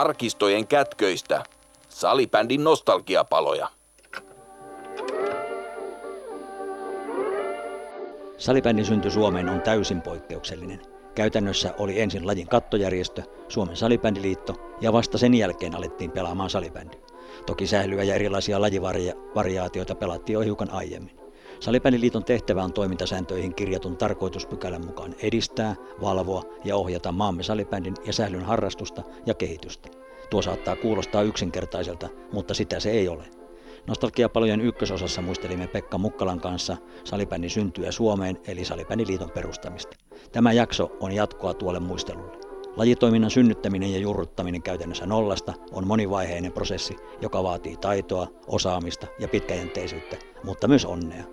arkistojen kätköistä. Salibändin nostalgiapaloja. Salibändin synty Suomeen on täysin poikkeuksellinen. Käytännössä oli ensin lajin kattojärjestö, Suomen salibändiliitto, ja vasta sen jälkeen alettiin pelaamaan salibändi. Toki sählyä ja erilaisia lajivariaatioita pelattiin jo hiukan aiemmin. Salibändiliiton tehtävä on toimintasääntöihin kirjatun tarkoituspykälän mukaan edistää, valvoa ja ohjata maamme salibändin ja sählyn harrastusta ja kehitystä. Tuo saattaa kuulostaa yksinkertaiselta, mutta sitä se ei ole. Nostalgiapalojen ykkösosassa muistelimme Pekka Mukkalan kanssa salibändin syntyä Suomeen eli Salibändiliiton perustamista. Tämä jakso on jatkoa tuolle muistelulle. Lajitoiminnan synnyttäminen ja juurruttaminen käytännössä nollasta on monivaiheinen prosessi, joka vaatii taitoa, osaamista ja pitkäjänteisyyttä, mutta myös onnea.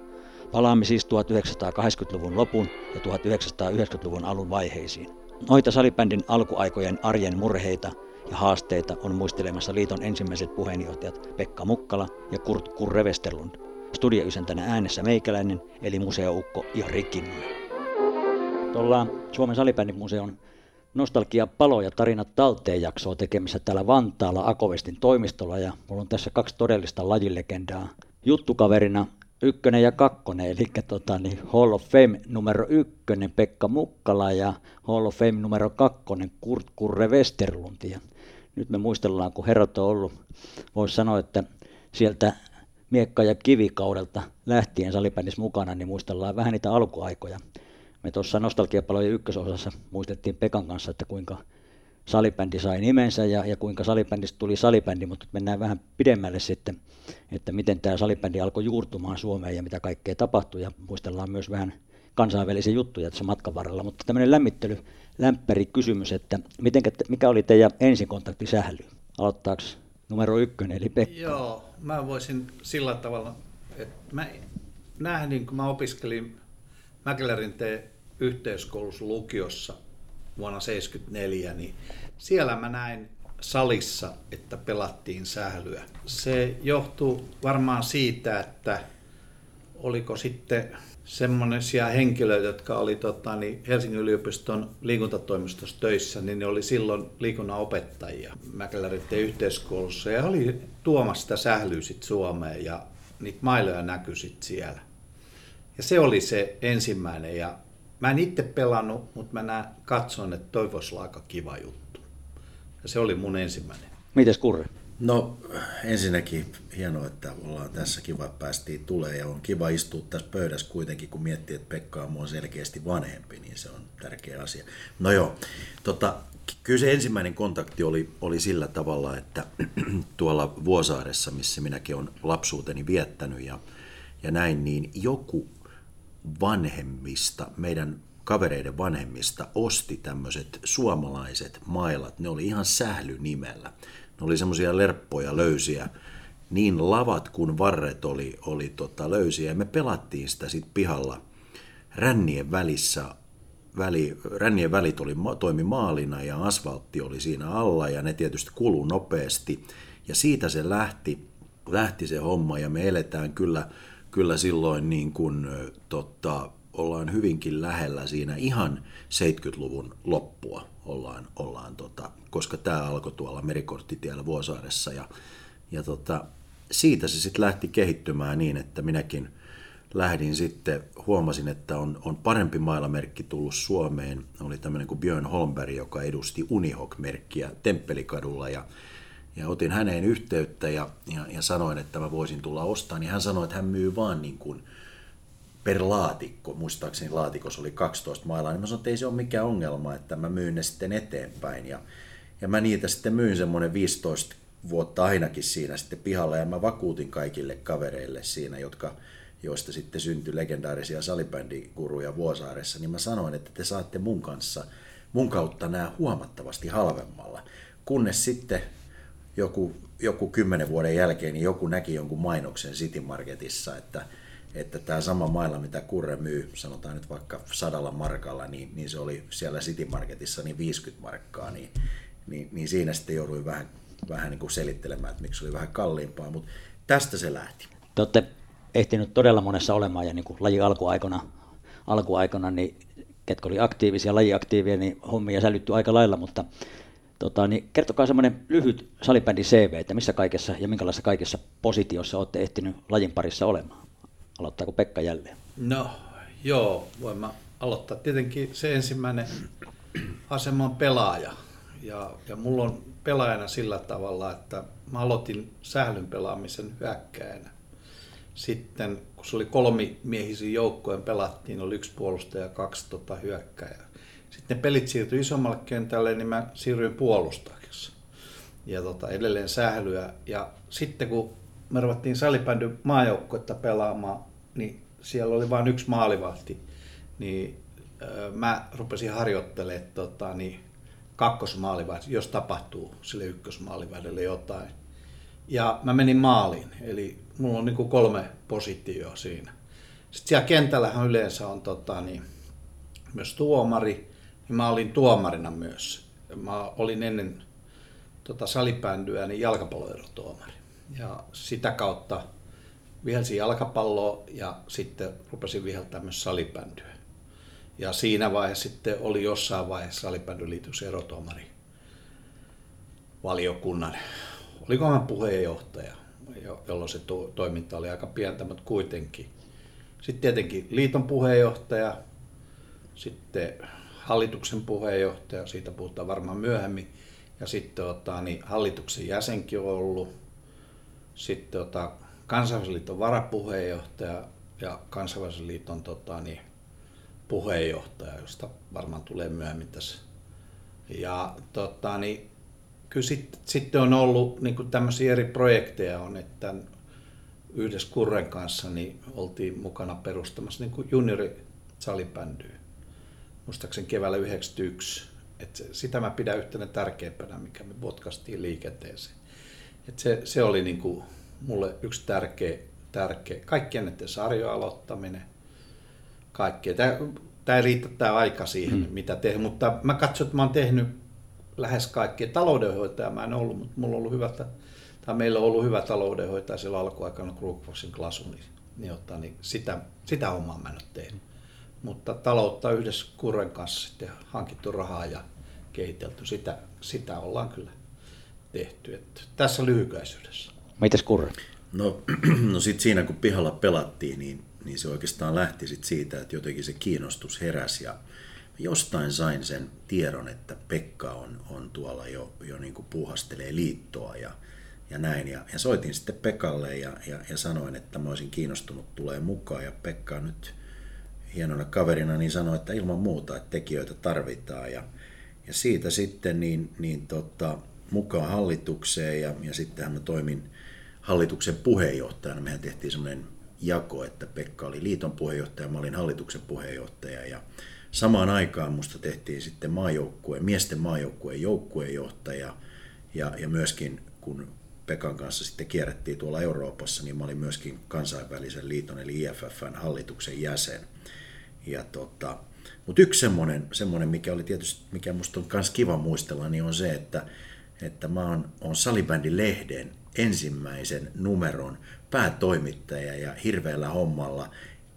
Palaamme siis 1980-luvun lopun ja 1990-luvun alun vaiheisiin. Noita salibändin alkuaikojen arjen murheita ja haasteita on muistelemassa liiton ensimmäiset puheenjohtajat Pekka Mukkala ja Kurt Kurre Westerlund. Studioysäntänä äänessä meikäläinen eli museoukko Jari Kinnunen. Tuolla Suomen salibändin museon nostalgia palo ja tarinat talteen jaksoa tekemässä täällä Vantaalla Akovestin toimistolla ja mulla on tässä kaksi todellista lajilegendaa juttukaverina ykkönen ja kakkonen, eli tota, niin Hall of Fame numero ykkönen Pekka Mukkala ja Hall of Fame numero kakkonen Kurt Kurre Westerlund. Ja nyt me muistellaan, kun herrat on ollut, voisi sanoa, että sieltä miekka- ja kivikaudelta lähtien salibändissä mukana, niin muistellaan vähän niitä alkuaikoja. Me tuossa Nostalgiapalojen ykkösosassa muistettiin Pekan kanssa, että kuinka salibändi sai nimensä ja, ja kuinka salibändistä tuli salibändi, mutta mennään vähän pidemmälle sitten, että miten tämä salibändi alkoi juurtumaan Suomeen ja mitä kaikkea tapahtui. Ja muistellaan myös vähän kansainvälisiä juttuja tässä matkan varrella, mutta tämmöinen lämmittely, lämpäri kysymys, että mitenkä, mikä oli teidän ensin kontakti sählyyn? Aloittaako numero ykkönen, eli Pekka? Joo, mä voisin sillä tavalla, että mä nähdin, kun mä opiskelin Mäkelärin yhteiskoulussa lukiossa vuonna 1974, niin siellä mä näin salissa, että pelattiin sählyä. Se johtuu varmaan siitä, että oliko sitten semmoisia henkilöitä, jotka oli tota, niin Helsingin yliopiston liikuntatoimistossa töissä, niin ne oli silloin liikunnan opettajia Mäkeläritten yhteiskoulussa ja oli tuomassa sitä sählyä sit Suomeen ja niitä mailoja näkyi sit siellä. Ja se oli se ensimmäinen ja mä en itse pelannut, mutta mä näin, katson, että toi olla aika kiva juttu. Ja se oli mun ensimmäinen. Mites Kurre? No ensinnäkin hienoa, että ollaan tässä kiva, että päästiin tulee ja on kiva istua tässä pöydässä kuitenkin, kun miettii, että Pekka on mua selkeästi vanhempi, niin se on tärkeä asia. No joo, tota, kyllä se ensimmäinen kontakti oli, oli sillä tavalla, että tuolla Vuosaaressa, missä minäkin olen lapsuuteni viettänyt ja, ja näin, niin joku vanhemmista, meidän kavereiden vanhemmista osti tämmöiset suomalaiset mailat. Ne oli ihan sählynimellä. Ne oli semmoisia lerppoja, löysiä. Niin lavat kuin varret oli, oli tota löysiä. Ja me pelattiin sitä sitten pihalla rännien välissä. Väli, rännien välit oli, toimi maalina ja asfaltti oli siinä alla ja ne tietysti kuluu nopeasti. Ja siitä se lähti, lähti se homma ja me eletään kyllä kyllä silloin niin kuin, tota, ollaan hyvinkin lähellä siinä ihan 70-luvun loppua ollaan, ollaan tota, koska tämä alkoi tuolla Merikorttitiellä Vuosaaressa ja, ja tota, siitä se sitten lähti kehittymään niin, että minäkin lähdin sitten, huomasin, että on, on parempi mailamerkki tullut Suomeen. Oli tämmöinen kuin Björn Holmberg, joka edusti Unihok-merkkiä Temppelikadulla ja ja otin häneen yhteyttä ja, ja, ja sanoin, että mä voisin tulla ostamaan. Niin hän sanoi, että hän myy vaan niin kuin per laatikko, muistaakseni laatikossa oli 12 mailaa, niin mä sanoin, että ei se ole mikään ongelma, että mä myyn ne sitten eteenpäin. Ja, ja mä niitä sitten myin semmoinen 15 vuotta ainakin siinä sitten pihalla ja mä vakuutin kaikille kavereille siinä, jotka, joista sitten syntyi legendaarisia salibändikuruja Vuosaaressa, niin mä sanoin, että te saatte mun kanssa, mun kautta nämä huomattavasti halvemmalla. Kunnes sitten joku, joku kymmenen vuoden jälkeen niin joku näki jonkun mainoksen City Marketissa, että, että tämä sama mailla, mitä Kurre myy, sanotaan nyt vaikka sadalla markalla, niin, niin se oli siellä City Marketissa niin 50 markkaa, niin, niin, niin siinä sitten jouduin vähän, vähän niin kuin selittelemään, että miksi se oli vähän kalliimpaa, mutta tästä se lähti. Te olette ehtinyt todella monessa olemaan ja niin kuin laji alkuaikana, alkuaikana niin ketkä oli aktiivisia, lajiaktiivia, niin hommia sälytty aika lailla, mutta Tota, niin kertokaa semmoinen lyhyt salibändi CV, että missä kaikessa ja minkälaisessa kaikessa positiossa olette ehtinyt lajin parissa olemaan. Aloittaako Pekka jälleen? No joo, voin mä aloittaa. Tietenkin se ensimmäinen asema on pelaaja. Ja, ja mulla on pelaajana sillä tavalla, että mä aloitin sählyn pelaamisen hyökkäänä. Sitten kun se oli kolmimiehisiin joukkojen pelattiin, oli yksi puolustaja ja kaksi tota, hyökkäjää. Sitten ne pelit siirtyi isommalle kentälle, niin mä siirryin puolustajaksi. Ja tota, edelleen sählyä. Ja sitten kun me ruvettiin salibändy maajoukkuetta pelaamaan, niin siellä oli vain yksi maalivahti. Niin mä rupesin harjoittelemaan tota, niin kakkosmaalivahti, jos tapahtuu sille ykkösmaalivahdelle jotain. Ja mä menin maaliin, eli mulla on niin kuin kolme positioa siinä. Sitten siellä kentällähän yleensä on tota, niin, myös tuomari, niin mä olin tuomarina myös. Mä olin ennen tota salibändyä niin jalkapalloerotuomari. Ja sitä kautta vihelsin jalkapalloa ja sitten rupesin viheltämään myös salibändyä. Ja siinä vaiheessa sitten oli jossain vaiheessa salibändyliityksen erotuomari valiokunnan, olikohan puheenjohtaja, jolloin se toiminta oli aika pientä, mutta kuitenkin. Sitten tietenkin liiton puheenjohtaja, sitten hallituksen puheenjohtaja, siitä puhutaan varmaan myöhemmin, ja sitten tota, niin hallituksen jäsenkin on ollut, sitten tota, kansainvälisen varapuheenjohtaja ja kansainvälisen liiton tota, niin, puheenjohtaja, josta varmaan tulee myöhemmin tässä. Ja tota, niin, kyllä sitten sit on ollut niin tämmöisiä eri projekteja on, että yhdessä Kurren kanssa niin oltiin mukana perustamassa niin juniori salibändyä muistaakseni keväällä 91. Et sitä mä pidän yhtenä tärkeimpänä, mikä me podcastiin liikenteeseen. Et se, se oli niinku mulle yksi tärkeä, tärkeä. kaikkien näiden sarjojen aloittaminen, kaikkea. Tämä ei riitä tämä aika siihen, hmm. mitä tehdä, mutta mä katson, että mä oon tehnyt lähes kaikkea. Taloudenhoitaja mä en ollut, mutta mulla on ollut hyvä, tai meillä on ollut hyvä taloudenhoitaja silloin alkuaikana Krugfosin klasu, niin, niin, ottaa, niin sitä, sitä omaa mä en ole tehnyt mutta taloutta yhdessä Kurren kanssa sitten hankittu rahaa ja kehitelty. Sitä, sitä ollaan kyllä tehty. Että tässä lyhykäisyydessä. Mites Kurre? No, no sitten siinä kun pihalla pelattiin, niin, niin se oikeastaan lähti sit siitä, että jotenkin se kiinnostus heräsi ja jostain sain sen tiedon, että Pekka on, on tuolla jo, jo niin kuin puuhastelee liittoa ja, ja näin. Ja, ja soitin sitten Pekalle ja, ja, ja sanoin, että mä olisin kiinnostunut tulee mukaan ja Pekka nyt hienona kaverina, niin sanoi, että ilman muuta, että tekijöitä tarvitaan. Ja, ja siitä sitten niin, niin tota, mukaan hallitukseen ja, ja sittenhän mä toimin hallituksen puheenjohtajana. Mehän tehtiin semmoinen jako, että Pekka oli liiton puheenjohtaja, mä olin hallituksen puheenjohtaja ja samaan aikaan musta tehtiin sitten maajoukkueen, miesten maajoukkueen joukkueenjohtaja ja, ja myöskin kun Pekan kanssa sitten kierrettiin tuolla Euroopassa, niin mä olin myöskin kansainvälisen liiton eli IFFn hallituksen jäsen. Ja tota, mutta yksi semmoinen, semmoinen, mikä oli tietysti, mikä musta on myös kiva muistella, niin on se, että, että mä oon, oon Salibändi-lehden ensimmäisen numeron päätoimittaja ja hirveällä hommalla.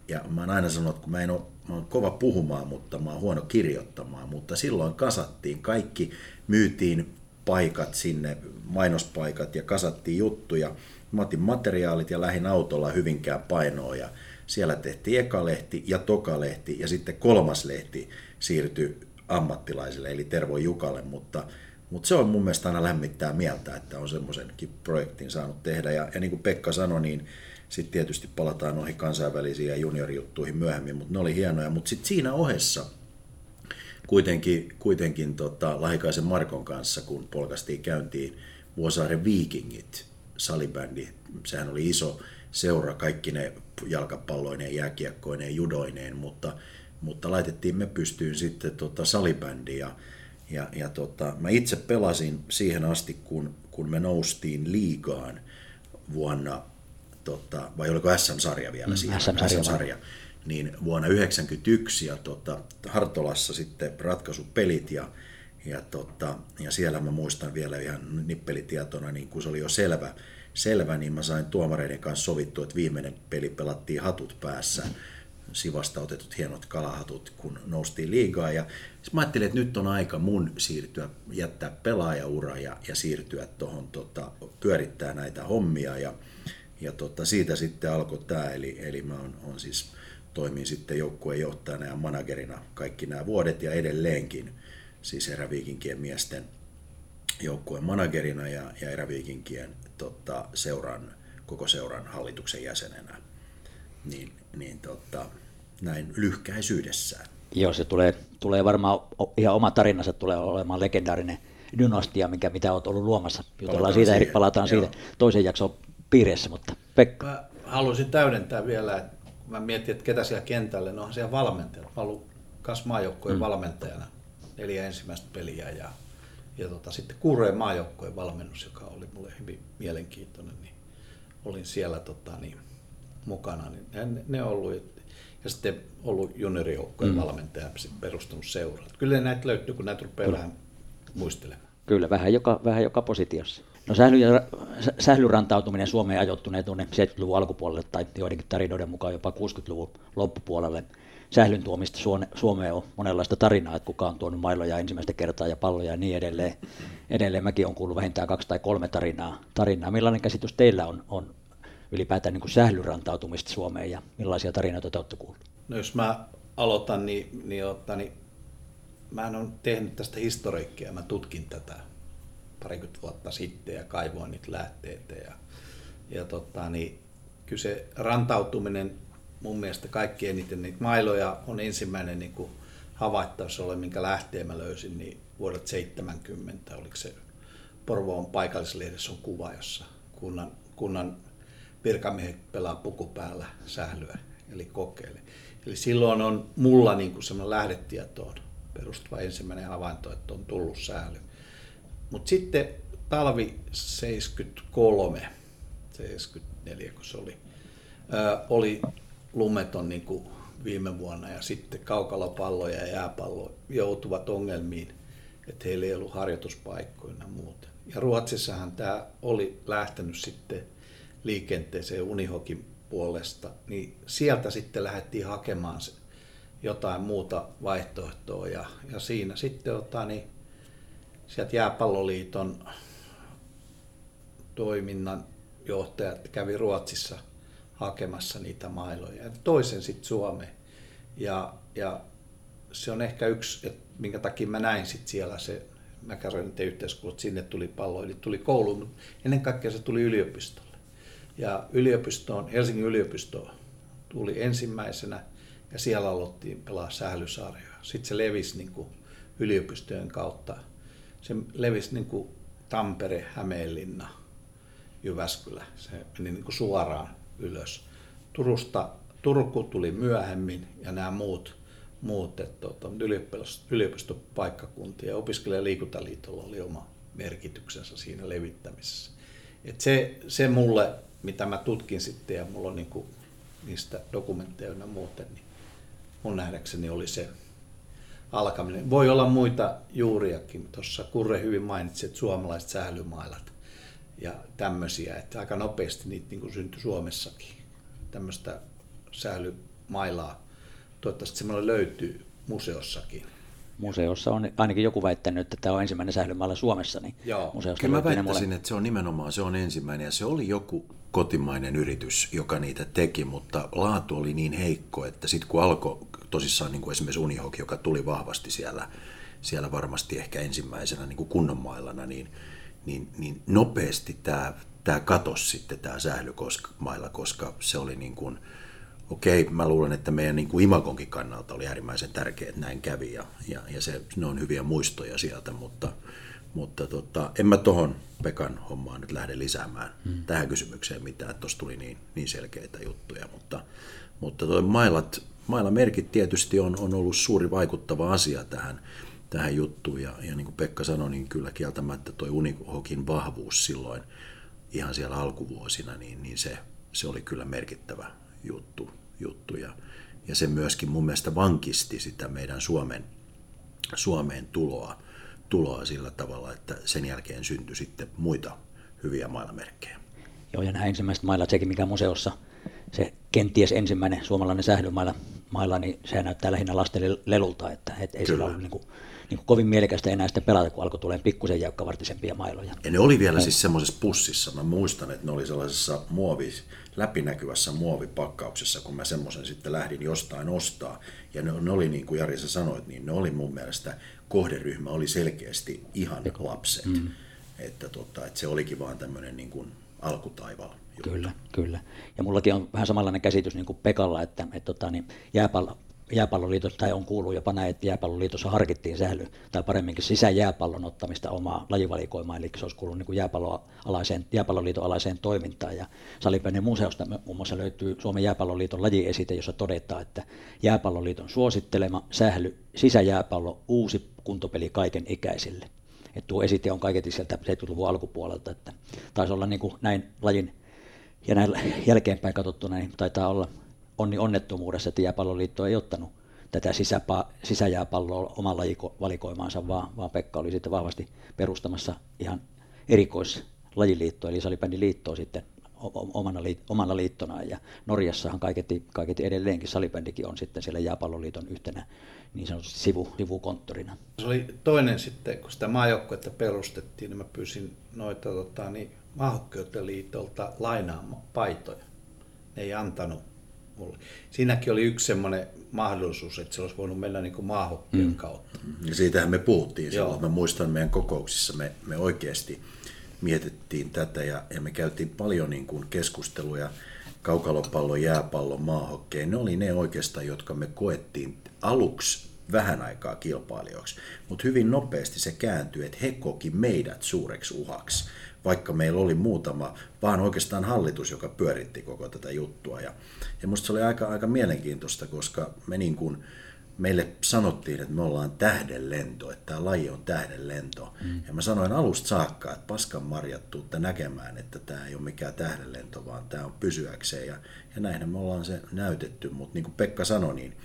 Ja mä oon aina sanonut, että kun mä en ole, mä oon kova puhumaan, mutta mä oon huono kirjoittamaan, mutta silloin kasattiin kaikki, myytiin paikat sinne, mainospaikat ja kasattiin juttuja. Mä otin materiaalit ja lähin autolla hyvinkään painoa ja siellä tehtiin eka lehti ja toka lehti ja sitten kolmas lehti siirtyi ammattilaisille eli Tervo Jukalle, mutta, mutta se on mun mielestä aina lämmittää mieltä, että on semmoisenkin projektin saanut tehdä. Ja, ja niin kuin Pekka sanoi, niin sitten tietysti palataan noihin kansainvälisiin ja juniorijuttuihin myöhemmin, mutta ne oli hienoja. Mutta sitten siinä ohessa kuitenkin, kuitenkin tota, Lahikaisen Markon kanssa, kun polkastiin käyntiin Vuosaaren Vikingit, salibändi, sehän oli iso seura, kaikki ne jalkapalloineen, jääkiekkoineen, judoineen, mutta, mutta laitettiin me pystyyn sitten tota salibändi ja, ja, ja tota, mä itse pelasin siihen asti, kun, kun me noustiin liigaan vuonna, tota, vai oliko SM-sarja vielä mm, siihen? SM-sarja. SM-sarja niin vuonna 1991 ja tota, Hartolassa sitten ratkaisupelit ja, ja, tota, ja siellä mä muistan vielä ihan nippelitietona, niin kun se oli jo selvä, selvä, niin mä sain tuomareiden kanssa sovittua, että viimeinen peli pelattiin hatut päässä Sivasta otetut hienot kalahatut, kun noustiin liigaa. Ja mä ajattelin, että nyt on aika mun siirtyä, jättää pelaajaura ja, ja siirtyä tuohon tota, pyörittää näitä hommia. Ja, ja tota, siitä sitten alkoi tämä, eli, eli mä on, on siis toimin sitten joukkueenjohtajana ja managerina kaikki nämä vuodet ja edelleenkin siis eräviikinkien miesten joukkueen managerina ja, ja eräviikinkien tota, seuran, koko seuran hallituksen jäsenenä. Niin, niin tota, näin lyhkäisyydessään. Joo, se tulee, tulee varmaan ihan oma tarinansa tulee olemaan legendaarinen dynastia, mikä, mitä olet ollut luomassa. Jutellaan siitä, siihen. palataan Joo. siitä toisen jakson piirissä, mutta Pekka. Mä haluaisin täydentää vielä, että mä mietin, että ketä siellä kentällä, no siellä valmentajat. Mä ollut kas maajoukkojen mm. valmentajana neljä ensimmäistä peliä ja, ja tota, sitten Kuureen maajoukkojen valmennus, joka oli mulle hyvin mielenkiintoinen, niin olin siellä tota, niin, mukana. Niin ne, ne ollut, ja sitten ollut juniorijoukkojen mm. valmentaja ja sitten perustanut seuraa. Kyllä näitä löytyy, kun näitä rupeaa Kyllä. vähän muistelemaan. Kyllä, vähän joka, vähän joka positiossa. No sähly, sählyrantautuminen Suomeen ajoittuneen tuonne 70-luvun alkupuolelle tai joidenkin tarinoiden mukaan jopa 60-luvun loppupuolelle. Sählyn tuomista Suomeen on monenlaista tarinaa, että kuka on tuonut mailoja ensimmäistä kertaa ja palloja ja niin edelleen. Edelleen mäkin on kuullut vähintään kaksi tai kolme tarinaa. tarinaa. Millainen käsitys teillä on, on ylipäätään niin kuin sählyrantautumista Suomeen ja millaisia tarinoita te olette kuullut? No jos mä aloitan, niin, niin, otta, niin mä en tehnyt tästä historiikkia, mä tutkin tätä parikymmentä vuotta sitten ja kaivoin niitä lähteitä. Ja, ja tota, niin, kyllä se rantautuminen mun mielestä kaikki eniten niitä mailoja on ensimmäinen niin kuin havaittavissa ole, minkä lähteen mä löysin, niin vuodet 70, oliko se Porvoon paikallislehdessä on kuva, jossa kunnan, kunnan virkamiehet pelaa puku päällä sählyä, eli kokeile. Eli silloin on mulla niin kuin semmoinen lähdetietoon perustuva ensimmäinen havainto, että on tullut sähly. Mutta sitten talvi 73, 74 kun se oli, oli lumeton niin kuin viime vuonna ja sitten kaukalopallo ja jääpallo joutuvat ongelmiin, että heillä ei ollut harjoituspaikkoja ja muuta. Ja Ruotsissahan tämä oli lähtenyt sitten liikenteeseen Unihokin puolesta, niin sieltä sitten lähdettiin hakemaan jotain muuta vaihtoehtoa ja, ja siinä sitten ottaa niin sieltä Jääpalloliiton toiminnan johtajat kävi Ruotsissa hakemassa niitä mailoja ja toisen sitten Suomeen. Ja, ja se on ehkä yksi, että minkä takia mä näin sitten siellä se Mäkäräinen yhteiskunnat, sinne tuli pallo, eli tuli kouluun, mutta ennen kaikkea se tuli yliopistolle. Ja yliopistoon, Helsingin yliopistoon tuli ensimmäisenä ja siellä aloittiin pelaa sählysarjoja. Sitten se levisi niin kuin yliopistojen kautta se levisi niin kuin Tampere, Hämeenlinna, Jyväskylä. Se meni niin kuin suoraan ylös. Turusta, Turku tuli myöhemmin ja nämä muut, muut että tuota, yliopistopaikkakuntia ja opiskelija- liikuntaliitolla oli oma merkityksensä siinä levittämisessä. Et se, se mulle, mitä mä tutkin sitten ja mulla on niin kuin niistä dokumentteja ja muuten, niin mun nähdäkseni oli se alkaminen. Voi olla muita juuriakin. Tuossa Kurre hyvin mainitsi, että suomalaiset sählymailat ja tämmöisiä, että aika nopeasti niitä niin kuin syntyi Suomessakin. Tämmöistä sählymailaa. Toivottavasti semmoinen löytyy museossakin. Museossa on ainakin joku väittänyt, että tämä on ensimmäinen sählymailla Suomessa. Niin Joo. Museossa Kyllä mä väittäisin, mulle... että se on nimenomaan se on ensimmäinen ja se oli joku kotimainen yritys, joka niitä teki, mutta laatu oli niin heikko, että sitten kun alkoi tosissaan niin kuin esimerkiksi Unihok, joka tuli vahvasti siellä, siellä varmasti ehkä ensimmäisenä niin kuin kunnon mailana, niin, niin, niin nopeasti tämä, tämä katosi sitten tämä sählymailla, koska se oli niin kuin, okei, mä luulen, että meidän niin kuin Imakonkin kannalta oli äärimmäisen tärkeää, että näin kävi ja, ja, ja se, ne on hyviä muistoja sieltä, mutta, mutta tota, en mä tuohon Pekan hommaan nyt lähde lisäämään hmm. tähän kysymykseen mitään, että tuossa tuli niin, niin selkeitä juttuja, mutta, mutta toi mailat, mailamerkit tietysti on, on ollut suuri vaikuttava asia tähän, tähän juttuun. Ja, ja niin kuin Pekka sanoi, niin kyllä kieltämättä tuo Unihokin vahvuus silloin ihan siellä alkuvuosina, niin, niin se, se oli kyllä merkittävä juttu. Juttu. Ja, se myöskin mun mielestä vankisti sitä meidän Suomen, Suomeen tuloa, tuloa sillä tavalla, että sen jälkeen syntyi sitten muita hyviä mailamerkkejä. Joo, ja nämä ensimmäiset mailat, sekin mikä museossa, se kenties ensimmäinen suomalainen sählymailla mailla, niin se näyttää lähinnä lasten lelulta, että et ei sillä ole niin kuin, niin kuin kovin mielekästä enää sitten pelata, kun alkoi tulemaan pikkusen jäykkävartisempia mailoja. Ja ne oli vielä no. siis semmoisessa pussissa, mä muistan, että ne oli sellaisessa muovis, läpinäkyvässä muovipakkauksessa, kun mä semmoisen sitten lähdin jostain ostaa. Ja ne, ne oli niin kuin Jari sä sanoit, niin ne oli mun mielestä, kohderyhmä oli selkeästi ihan lapset. Mm. Että, tota, että se olikin vaan tämmöinen niin kuin alkutaival. Kyllä, kyllä. Ja mullakin on vähän samanlainen käsitys niin kuin Pekalla, että, että tota, niin jääpallo, jääpalloliitossa, tai on kuullut jopa näin, että jääpalloliitossa harkittiin sähly, tai paremminkin sisäjääpallon ottamista omaa lajivalikoimaan, eli se olisi kuullut niin jääpalloliiton jääpalloliiton alaiseen toimintaan. Ja Salipäinen museosta muun muassa löytyy Suomen jääpalloliiton lajiesite, jossa todetaan, että jääpalloliiton suosittelema sähly sisäjääpallo uusi kuntopeli kaiken ikäisille. Että tuo esite on kaiketi sieltä 70-luvun alkupuolelta, että taisi olla niin kuin näin lajin ja näin jälkeenpäin katsottuna, niin taitaa olla onni onnettomuudessa, että jääpalloliitto ei ottanut tätä sisäpä, sisäjääpalloa oman valikoimaansa, vaan, vaan Pekka oli sitten vahvasti perustamassa ihan erikoislajiliittoa, eli salibändiliittoa sitten omana, omana liittonaan. Ja Norjassahan kaiketi, kaiketi edelleenkin salibändikin on sitten siellä jääpalloliiton yhtenä niin sanotusti sivu, sivukonttorina. Se oli toinen sitten, kun sitä maajoukkuetta perustettiin, niin mä pyysin noita tota, niin, liitolta lainaamaan paitoja. Ne ei antanut mulle. Siinäkin oli yksi semmoinen mahdollisuus, että se olisi voinut mennä niin maahokkeen mm. kautta. Ja siitähän me puhuttiin Joo. silloin. Mä muistan meidän kokouksissa, me, me oikeasti mietittiin tätä ja, ja me käytiin paljon niin kuin keskusteluja kaukalopallo, jääpallo, maahokkeen. Ne oli ne oikeastaan, jotka me koettiin aluksi vähän aikaa kilpailijoiksi, mutta hyvin nopeasti se kääntyi, että he koki meidät suureksi uhaksi, vaikka meillä oli muutama, vaan oikeastaan hallitus, joka pyöritti koko tätä juttua. Ja, ja musta se oli aika, aika mielenkiintoista, koska me niin kuin, meille sanottiin, että me ollaan tähdenlento, että tämä laji on tähdenlento. Mm. Ja mä sanoin alusta saakka, että paskan marjat tuutte näkemään, että tämä ei ole mikään tähdenlento, vaan tämä on pysyäkseen. Ja, ja näinhän me ollaan se näytetty, mutta niin kuin Pekka sanoi, niin,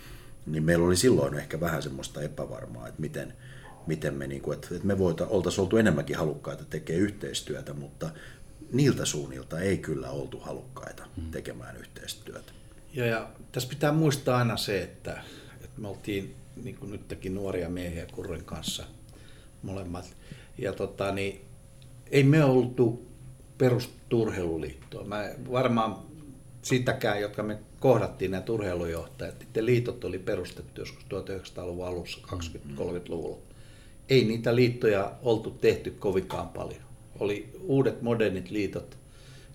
niin meillä oli silloin ehkä vähän semmoista epävarmaa, että miten, miten me, niin kuin, että, että me voita, oltaisiin oltu enemmänkin halukkaita tekemään yhteistyötä, mutta niiltä suunnilta ei kyllä oltu halukkaita mm. tekemään yhteistyötä. Ja, ja tässä pitää muistaa aina se, että me oltiin niin kuin nytkin nuoria miehiä Kurrin kanssa molemmat. Ja tota, niin, ei me oltu perusturheiluliittoa. Mä varmaan sitäkään, jotka me kohdattiin nämä urheilujohtajat, että liitot oli perustettu joskus 1900-luvun alussa, 20-30-luvulla. Ei niitä liittoja oltu tehty kovinkaan paljon. Oli uudet modernit liitot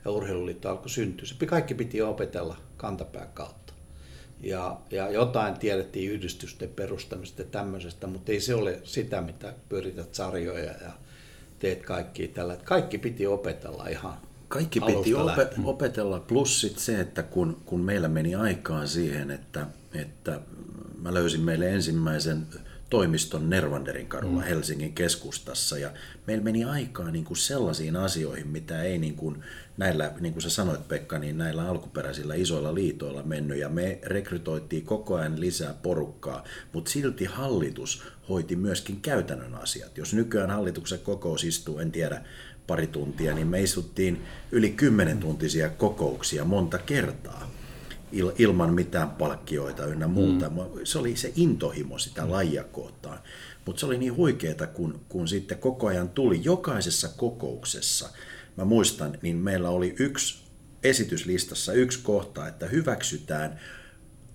ja urheiluliitto alkoi syntyä. Se kaikki piti opetella kantapään kautta ja, ja jotain tiedettiin yhdistysten perustamista ja tämmöisestä, mutta ei se ole sitä, mitä pyörität sarjoja ja teet kaikki tällä. Kaikki piti opetella ihan Kaikki piti ope- opetella, plus sit se, että kun, kun meillä meni aikaan siihen, että, että mä löysin meille ensimmäisen toimiston Nervanderin kadulla mm. Helsingin keskustassa ja meillä meni aikaa niin kuin sellaisiin asioihin, mitä ei niin kuin näillä, niin kuin sä sanoit Pekka, niin näillä alkuperäisillä isoilla liitoilla mennyt ja me rekrytoitiin koko ajan lisää porukkaa, mutta silti hallitus hoiti myöskin käytännön asiat. Jos nykyään hallituksen kokous istuu, en tiedä, pari tuntia, niin me istuttiin yli kymmenen tuntisia kokouksia monta kertaa ilman mitään palkkioita ynnä muuta. Mm. Se oli se intohimo sitä mm. lajia kohtaan. Mutta se oli niin huikeeta, kun, kun sitten koko ajan tuli jokaisessa kokouksessa – mä muistan, niin meillä oli yksi esityslistassa yksi kohta, että hyväksytään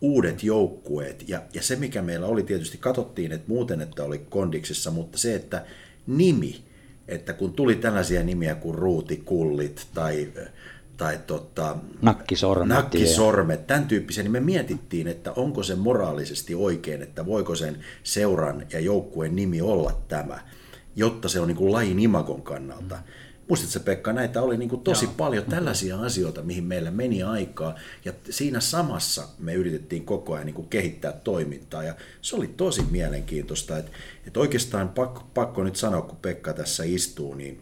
uudet joukkueet. Ja, ja se, mikä meillä oli tietysti, katsottiin, että muuten, että oli kondiksessa, mutta se, että nimi, että kun tuli tällaisia nimiä kuin ruutikullit tai, tai tota, nakkisormet, nakkisormet tämän tyyppisiä, niin me mietittiin, että onko se moraalisesti oikein, että voiko sen seuran ja joukkueen nimi olla tämä, jotta se on niin kuin lajin imagon kannalta. Mm Muistatko Pekka, näitä oli niin kuin tosi Joo. paljon tällaisia asioita, mihin meillä meni aikaa. Ja siinä samassa me yritettiin koko ajan niin kuin kehittää toimintaa. Ja se oli tosi mielenkiintoista. Että, että oikeastaan pakko, pakko nyt sanoa, kun Pekka tässä istuu niin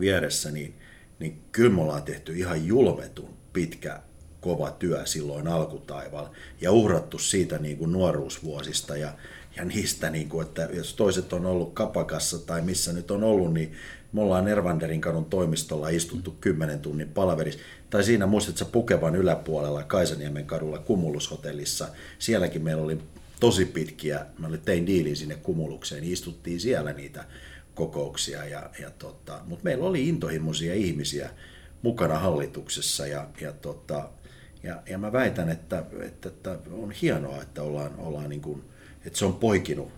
vieressä, niin, niin kyllä me ollaan tehty ihan julmetun pitkä kova työ silloin alkutaivaalla ja uhrattu siitä niin kuin nuoruusvuosista ja, ja niistä, niin kuin, että jos toiset on ollut kapakassa tai missä nyt on ollut, niin me ollaan Ervanderin kadun toimistolla istuttu 10 tunnin palaverissa. tai siinä muistatko Pukevan yläpuolella Kaisaniemen kadulla Kumulushotellissa, sielläkin meillä oli tosi pitkiä, mä tein diilin sinne Kumulukseen, niin istuttiin siellä niitä kokouksia, ja, ja tota, mutta meillä oli intohimoisia ihmisiä mukana hallituksessa, ja, ja, tota, ja, ja mä väitän, että, että, että on hienoa, että ollaan, ollaan niin kuin, että se on poikinut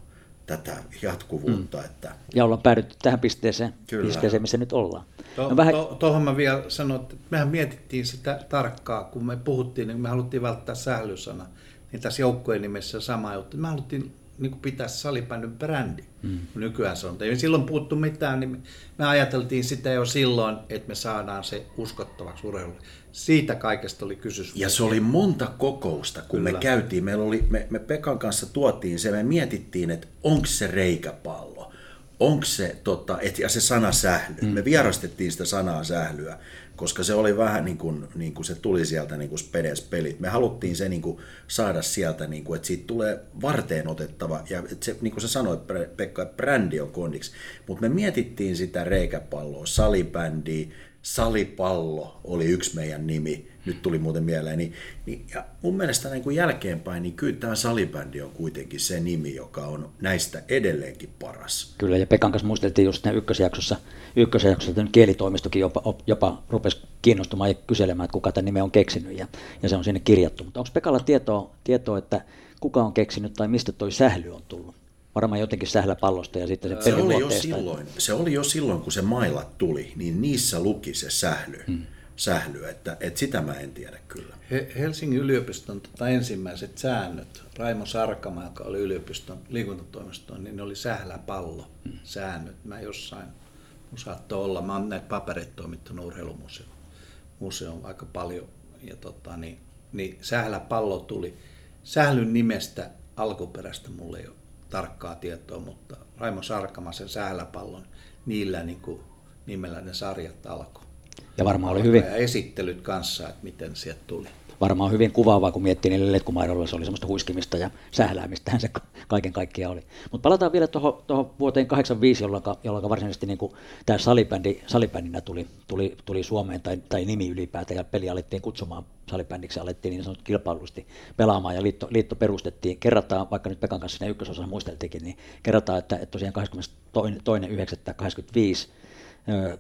tätä jatkuvuutta. Mm. Että... Ja ollaan päädytty tähän pisteeseen, Kyllä. pisteeseen missä nyt ollaan. To, no vähän... to, tohon mä vielä sanon, että mehän mietittiin sitä tarkkaa, kun me puhuttiin, niin me haluttiin välttää sählysana, niin tässä joukkojen nimessä sama juttu. Me haluttiin niin kuin pitää salibändyn brändi, mm. nykyään se on. Ei silloin puuttu mitään, niin me ajateltiin sitä jo silloin, että me saadaan se uskottavaksi urheilulle. Siitä kaikesta oli kysymys. Ja se oli monta kokousta, kun Kyllä. me käytiin. Meillä oli, me, me Pekan kanssa tuotiin se, me mietittiin, että onko se reikäpallo, onko se, tota, et, ja se sana sähly. Mm. Me vierastettiin sitä sanaa sählyä koska se oli vähän niin kuin, niin kuin se tuli sieltä niin kuin Spedes-pelit. Me haluttiin se niin kuin saada sieltä, niin kuin, että siitä tulee varteen otettava, ja se, niin kuin sä sanoit Pekka, brändi on kondiksi, mutta me mietittiin sitä reikäpalloa, salibändiä, salipallo oli yksi meidän nimi, nyt tuli muuten mieleen, niin, niin ja mun mielestä niin kuin jälkeenpäin, niin kyllä tämä salibändi on kuitenkin se nimi, joka on näistä edelleenkin paras. Kyllä, ja Pekan kanssa muisteltiin just ykkösjaksossa, ykkösjaksossa että kielitoimistokin jopa, jopa rupesi kiinnostumaan ja kyselemään, että kuka tämän nimen on keksinyt, ja, ja se on sinne kirjattu. Mutta onko Pekalla tietoa, tietoa, että kuka on keksinyt tai mistä toi sähly on tullut? varmaan jotenkin sähläpallosta ja sitten se, se oli jo silloin, Se oli jo silloin, kun se mailat tuli, niin niissä luki se sähly. Hmm sählyä, että, että sitä mä en tiedä kyllä. Helsingin yliopiston tota ensimmäiset säännöt, Raimo Sarkama, joka oli yliopiston liikuntatoimiston, niin ne oli sähläpallo säännöt. Mä jossain, mun saattoi olla, mä oon näitä paperit toimittanut urheilumuseoon museon aika paljon, ja tota, niin, niin sähläpallo tuli. Sählyn nimestä alkuperäistä mulle ei ole tarkkaa tietoa, mutta Raimo Sarkama sen sähläpallon, niillä niin kuin, nimellä ne sarjat alkoi. Ja varmaan oli hyvin... Ja esittelyt kanssa, että miten sieltä tuli. Varmaan hyvin kuvaavaa, kun miettii niille letkumaidolla, se oli semmoista huiskimista ja sähläämistä, se kaiken kaikkiaan oli. Mutta palataan vielä tuohon vuoteen 85, jolloin, jolloin varsinaisesti niin tämä salibändi, salibändinä tuli, tuli, tuli Suomeen, tai, tai nimi ylipäätään, ja peli alettiin kutsumaan salibändiksi, alettiin niin sanottu kilpailusti pelaamaan, ja liitto, liitto perustettiin. Kerrataan, vaikka nyt Pekan kanssa siinä ykkösosassa muisteltiinkin, niin kerrataan, että, että tosiaan 22.9.85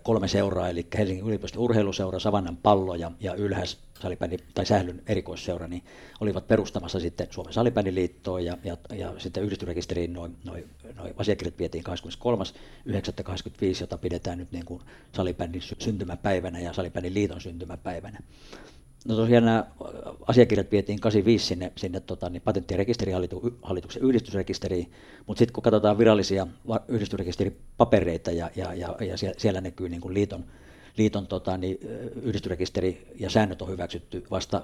kolme seuraa, eli Helsingin yliopiston urheiluseura, Savannan pallo ja, ja Ylhäs salibändi, tai Sählyn erikoisseura, niin olivat perustamassa sitten Suomen salibändiliittoa ja, ja, ja sitten yhdistysrekisteriin noin noi, noi asiakirjat vietiin 23.9.85, jota pidetään nyt niin kuin salibändin syntymäpäivänä ja salibändin liiton syntymäpäivänä. No tosiaan nämä asiakirjat vietiin 85 sinne, sinne tota, niin patentti- ja rekisterihallituksen yhdistysrekisteriin, mutta sitten kun katsotaan virallisia yhdistysrekisteripapereita ja, ja, ja, ja siellä, siellä näkyy niin kuin liiton, liiton tota, niin, yhdistysrekisteri ja säännöt on hyväksytty vasta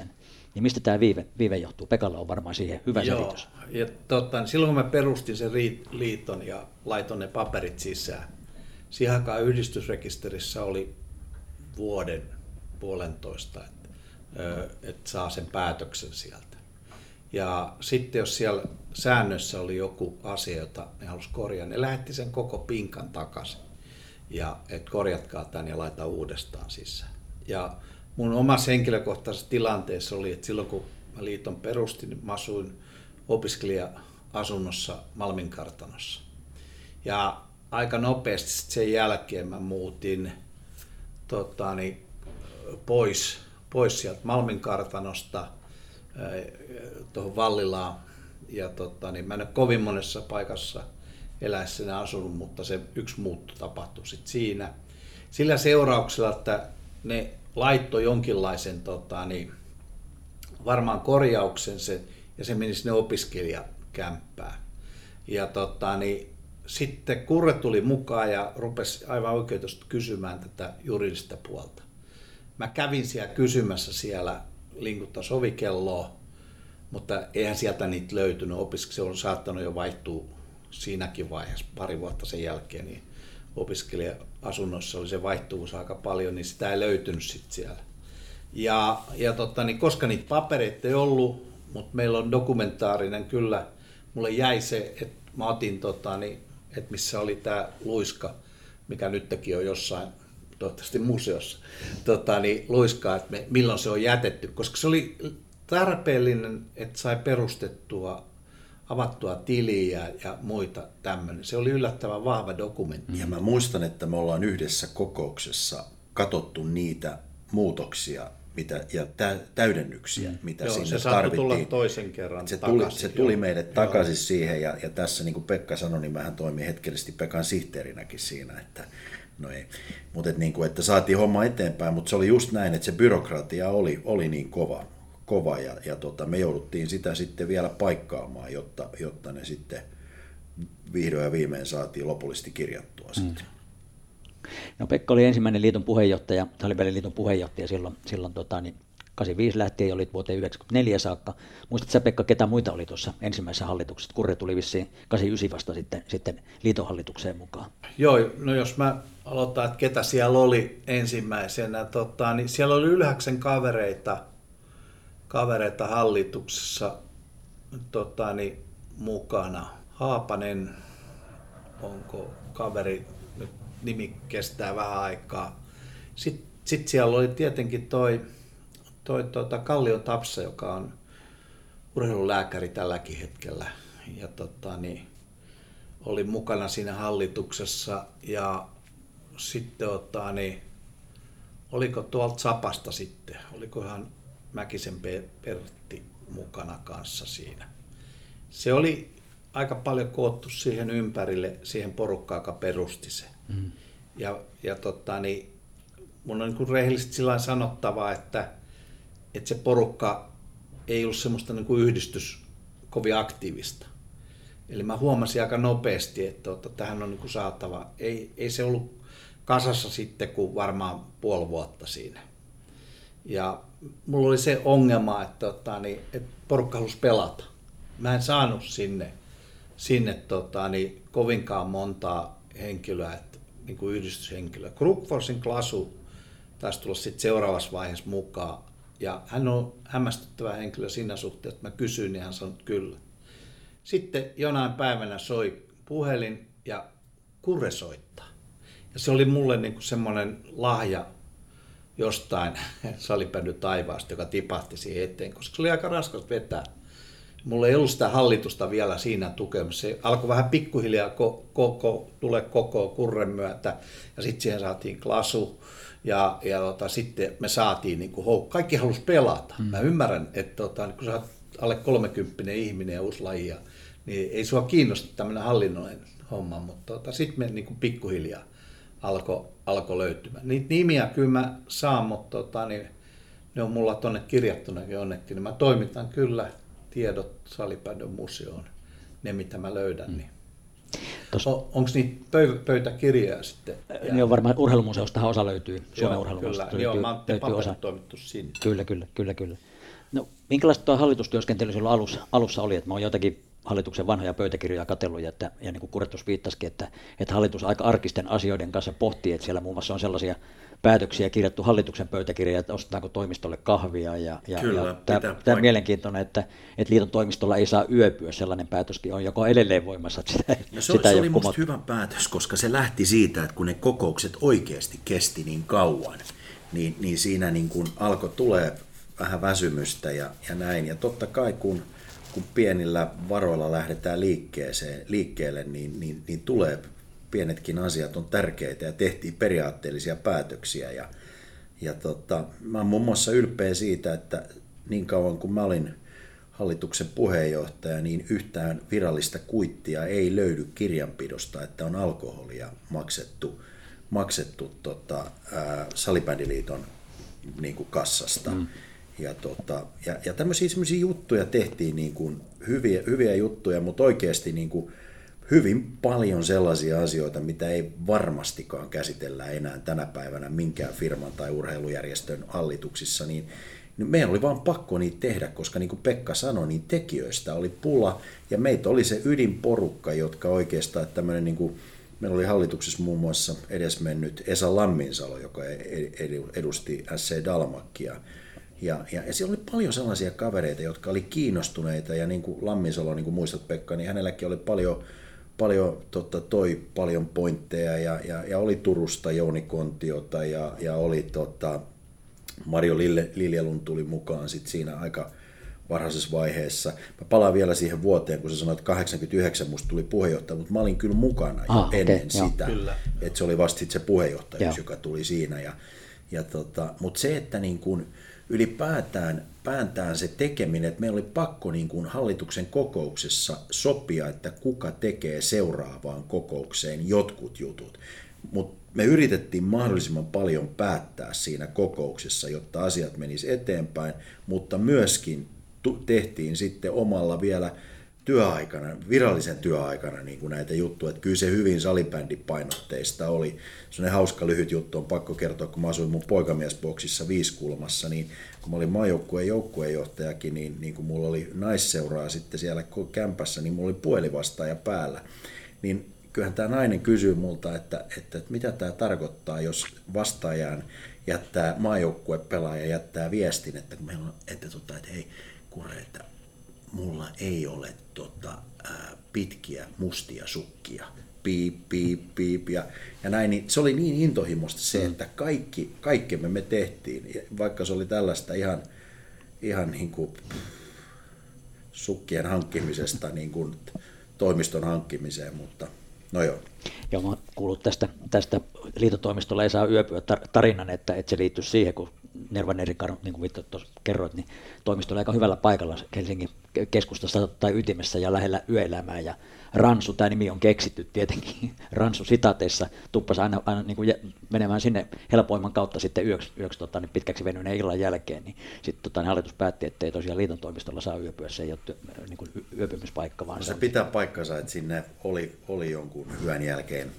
27.10.89. Niin mistä tämä viive, viive johtuu? Pekalla on varmaan siihen hyvä Joo, selitys. Ja totta, niin silloin kun mä perustin sen liiton ja laitoin ne paperit sisään, siihen aikaan yhdistysrekisterissä oli vuoden, puolentoista, että, että saa sen päätöksen sieltä. Ja sitten jos siellä säännössä oli joku asia, jota ne halusi korjaa, ne lähetti sen koko pinkan takaisin. Ja että korjatkaa tämän ja laita uudestaan sisään. Ja mun omassa henkilökohtaisessa tilanteessa oli, että silloin kun mä liiton perustin, niin mä asuin opiskelija-asunnossa Malminkartanossa. Ja aika nopeasti sen jälkeen mä muutin tota, niin, pois, pois sieltä Malmin kartanosta tuohon Vallilaan. Ja tota, niin mä en ole kovin monessa paikassa eläessäni asunut, mutta se yksi muutto tapahtui sitten siinä. Sillä seurauksella, että ne laittoi jonkinlaisen tota, niin, varmaan korjauksen se, ja se meni sinne opiskelijakämppään. Ja tota, niin, sitten Kurre tuli mukaan ja rupesi aivan oikeutusti kysymään tätä juridista puolta. Mä kävin siellä kysymässä siellä linkutta sovikelloa, mutta eihän sieltä niitä löytynyt. Opisk- se on saattanut jo vaihtua siinäkin vaiheessa, pari vuotta sen jälkeen, niin opiskelija-asunnossa oli se vaihtuvuus aika paljon, niin sitä ei löytynyt sitten siellä. Ja, ja totta, niin koska niitä papereita ei ollut, mutta meillä on dokumentaarinen kyllä, mulle jäi se, että mä otin tota, niin että missä oli tämä luiska, mikä nytkin on jossain toivottavasti museossa, tota, niin luiskaa, että me, milloin se on jätetty, koska se oli tarpeellinen, että sai perustettua avattua tiliä ja muita tämmöinen. Se oli yllättävän vahva dokumentti. Ja mä muistan, että me ollaan yhdessä kokouksessa katottu niitä muutoksia mitä, ja tä, täydennyksiä, mm. mitä Joo, sinne se tarvittiin. tulla toisen kerran se tuli, takaisin. se tuli Joo. meille takaisin Joo. siihen ja, ja tässä niin kuin Pekka sanoi, niin mähän toimin hetkellisesti Pekan sihteerinäkin siinä, että no ei. Mutta et niin kuin, että saatiin homma eteenpäin, mutta se oli just näin, että se byrokratia oli, oli niin kova, kova ja, ja tota, me jouduttiin sitä sitten vielä paikkaamaan, jotta, jotta ne sitten vihdoin ja viimein saatiin lopullisesti kirjattua mm. sitten. No Pekka oli ensimmäinen liiton puheenjohtaja, Salibändin liiton puheenjohtaja silloin, silloin tota, niin 85 lähtien ja olit vuoteen 94 saakka. Muistatko sä Pekka, ketä muita oli tuossa ensimmäisessä hallituksessa? Kurre tuli vissiin 89 vasta sitten, sitten liiton hallitukseen mukaan. Joo, no jos mä aloitan, että ketä siellä oli ensimmäisenä, tota, niin siellä oli yhdeksän kavereita, kavereita hallituksessa tota, niin, mukana. Haapanen, onko kaveri, nimi kestää vähän aikaa. Sitten sit siellä oli tietenkin toi, toi tota Kallio Tapsa, joka on urheilulääkäri tälläkin hetkellä. Ja tota, niin, oli mukana siinä hallituksessa ja sitten ottaa, niin oliko tuolta Sapasta sitten, olikohan Mäkisen Pertti mukana kanssa siinä. Se oli aika paljon koottu siihen ympärille, siihen porukkaan, joka perusti se. Mm. Ja, ja tota, niin, mun on niin rehellisesti sillä sanottava, että, että se porukka ei ollut semmoista niin kuin yhdistys kovin aktiivista. Eli mä huomasin aika nopeasti, että, että tähän on niin kuin saatava. Ei, ei se ollut kasassa sitten kuin varmaan puoli vuotta siinä. Ja mulla oli se ongelma, että, että, niin, että porukka halusi pelata. Mä en saanut sinne, sinne tota, niin, kovinkaan montaa henkilöä, että, niin kuin yhdistyshenkilöä. Krukforsin Klasu taisi tulla sitten seuraavassa vaiheessa mukaan. Ja hän on hämmästyttävä henkilö siinä suhteessa, että mä kysyin, niin hän sanoi, kyllä. Sitten jonain päivänä soi puhelin ja kurre soittaa. Ja se oli mulle niin kuin semmoinen lahja jostain salipändy taivaasta, joka tipahti siihen eteen, koska se oli aika raskas vetää. Mulla ei ollut sitä hallitusta vielä siinä tukemassa. Se alkoi vähän pikkuhiljaa ko- koko, tule koko kurren myötä ja sitten siihen saatiin klasu ja, ja tota, sitten me saatiin, niin kuin, kaikki halusi pelata. Mm. Mä ymmärrän, että tota, kun sä oot alle 30 ihminen ja uusi laji, niin ei sua kiinnosta tämmöinen hallinnollinen homma, mutta tota, sitten me niin kuin pikkuhiljaa alkoi alko löytymään. Niitä nimiä kyllä mä saan, mutta tota, niin, ne on mulla tuonne kirjattunakin onneksi, niin mä toimitan kyllä tiedot Salipäädön museoon, ne mitä mä löydän. Mm. Niin. Tos... On, Onko niitä pöy- pöytäkirjoja sitten? Niin on varmaan urheilumuseostahan osa löytyy, Suomen urheilumuseosta. Kyllä, joo, mä löytyy osa. toimittu sinne. Kyllä, kyllä, kyllä, kyllä. No, minkälaista tuo hallitustyöskentely silloin alussa, alussa oli? Että mä oon jotakin hallituksen vanhoja pöytäkirjoja katsellut, että, ja niin kuin Kuretus viittasikin, että, että hallitus aika arkisten asioiden kanssa pohtii, että siellä muun muassa on sellaisia päätöksiä kirjattu hallituksen pöytäkirjaa, että ostetaanko toimistolle kahvia. Ja, ja, Kyllä, ja tämä, tämä on mielenkiintoinen, että, että liiton toimistolla ei saa yöpyä, sellainen päätöskin on joko edelleen voimassa. Että sitä, no se, sitä se oli minusta hyvä päätös, koska se lähti siitä, että kun ne kokoukset oikeasti kesti niin kauan, niin, niin siinä niin kuin alkoi tulee vähän väsymystä ja, ja näin. Ja totta kai kun, kun pienillä varoilla lähdetään liikkeeseen, liikkeelle, niin, niin, niin tulee pienetkin asiat on tärkeitä ja tehtiin periaatteellisia päätöksiä. Ja, ja tota, mä oon muun muassa ylpeä siitä, että niin kauan kuin mä olin hallituksen puheenjohtaja, niin yhtään virallista kuittia ei löydy kirjanpidosta, että on alkoholia maksettu, maksettu tota, ää, Salibändiliiton niin kuin kassasta. Mm. Ja, tota, ja, ja tämmöisiä juttuja tehtiin niin kuin hyviä, hyviä juttuja, mutta oikeasti niin kuin hyvin paljon sellaisia asioita, mitä ei varmastikaan käsitellä enää tänä päivänä minkään firman tai urheilujärjestön hallituksissa, niin, niin meidän oli vaan pakko niitä tehdä, koska niin kuin Pekka sanoi, niin tekijöistä oli pula ja meitä oli se ydinporukka, jotka oikeastaan tämmöinen niin kuin, Meillä oli hallituksessa muun muassa edesmennyt Esa Lamminsalo, joka e-, edusti SC Dalmakkia. Ja, ja, ja siellä oli paljon sellaisia kavereita, jotka oli kiinnostuneita, ja niin kuin Lamminsalo, niin kuin muistat Pekka, niin hänelläkin oli paljon paljon tota, toi paljon pointteja ja, ja, ja, oli Turusta Jouni Kontiota ja, ja oli tota, Mario Lille, Liljelun tuli mukaan sit siinä aika varhaisessa vaiheessa. Mä palaan vielä siihen vuoteen, kun sä sanoit, että 89 musta tuli puheenjohtaja, mutta mä olin kyllä mukana ah, jo ennen okay, sitä. Joo. Että se oli vasta se puheenjohtajuus, joka tuli siinä. Ja, ja tota, mutta se, että niin kun ylipäätään pääntään se tekeminen, että meillä oli pakko niin kuin hallituksen kokouksessa sopia, että kuka tekee seuraavaan kokoukseen jotkut jutut. Mutta me yritettiin mahdollisimman paljon päättää siinä kokouksessa, jotta asiat menis eteenpäin, mutta myöskin tehtiin sitten omalla vielä työaikana, virallisen työaikana niin kuin näitä juttuja. Että kyllä se hyvin salibändipainotteista oli. Sellainen hauska lyhyt juttu on pakko kertoa, kun mä asuin mun poikamiesboksissa Viiskulmassa, niin kun mä olin maajoukkueen joukkueenjohtajakin, niin, niin kun mulla oli naisseuraa sitten siellä kämpässä, niin mulla oli puhelivastaaja päällä. Niin kyllähän tämä nainen kysyy multa, että, että, että mitä tämä tarkoittaa, jos vastaajan jättää maajoukkuepelaaja jättää viestin, että, meillä on, että, tota, että hei, kuule, että mulla ei ole tota, ää, pitkiä mustia sukkia. Piip, piip, piip. Ja, ja näin, niin se oli niin intohimosta se, mm. että kaikki, kaikkemme me tehtiin, vaikka se oli tällaista ihan, ihan niin kuin, sukkien hankkimisesta niin kuin toimiston hankkimiseen, mutta no joo. Joo, mä kuullut tästä, tästä liitotoimistolla ei saa yöpyä tarinan, että, että se liittyy siihen, kun Nervan Erikar, niin kuin tuossa kerroit, niin toimisto oli aika hyvällä paikalla Helsingin keskustassa tai ytimessä ja lähellä yöelämää. Ja Ransu, tämä nimi on keksitty tietenkin, Ransu sitaateissa, tuppasi aina, aina niin kuin menemään sinne helpoimman kautta sitten yöksi, yöksi tota, niin pitkäksi venyneen illan jälkeen. Niin sitten tota, niin hallitus päätti, että ei tosiaan liiton toimistolla saa yöpyä, se ei ole työ, niin kuin yöpymispaikka. Vaan no se, se pitää paikkansa, että sinne oli, oli jonkun hyvän jälkeen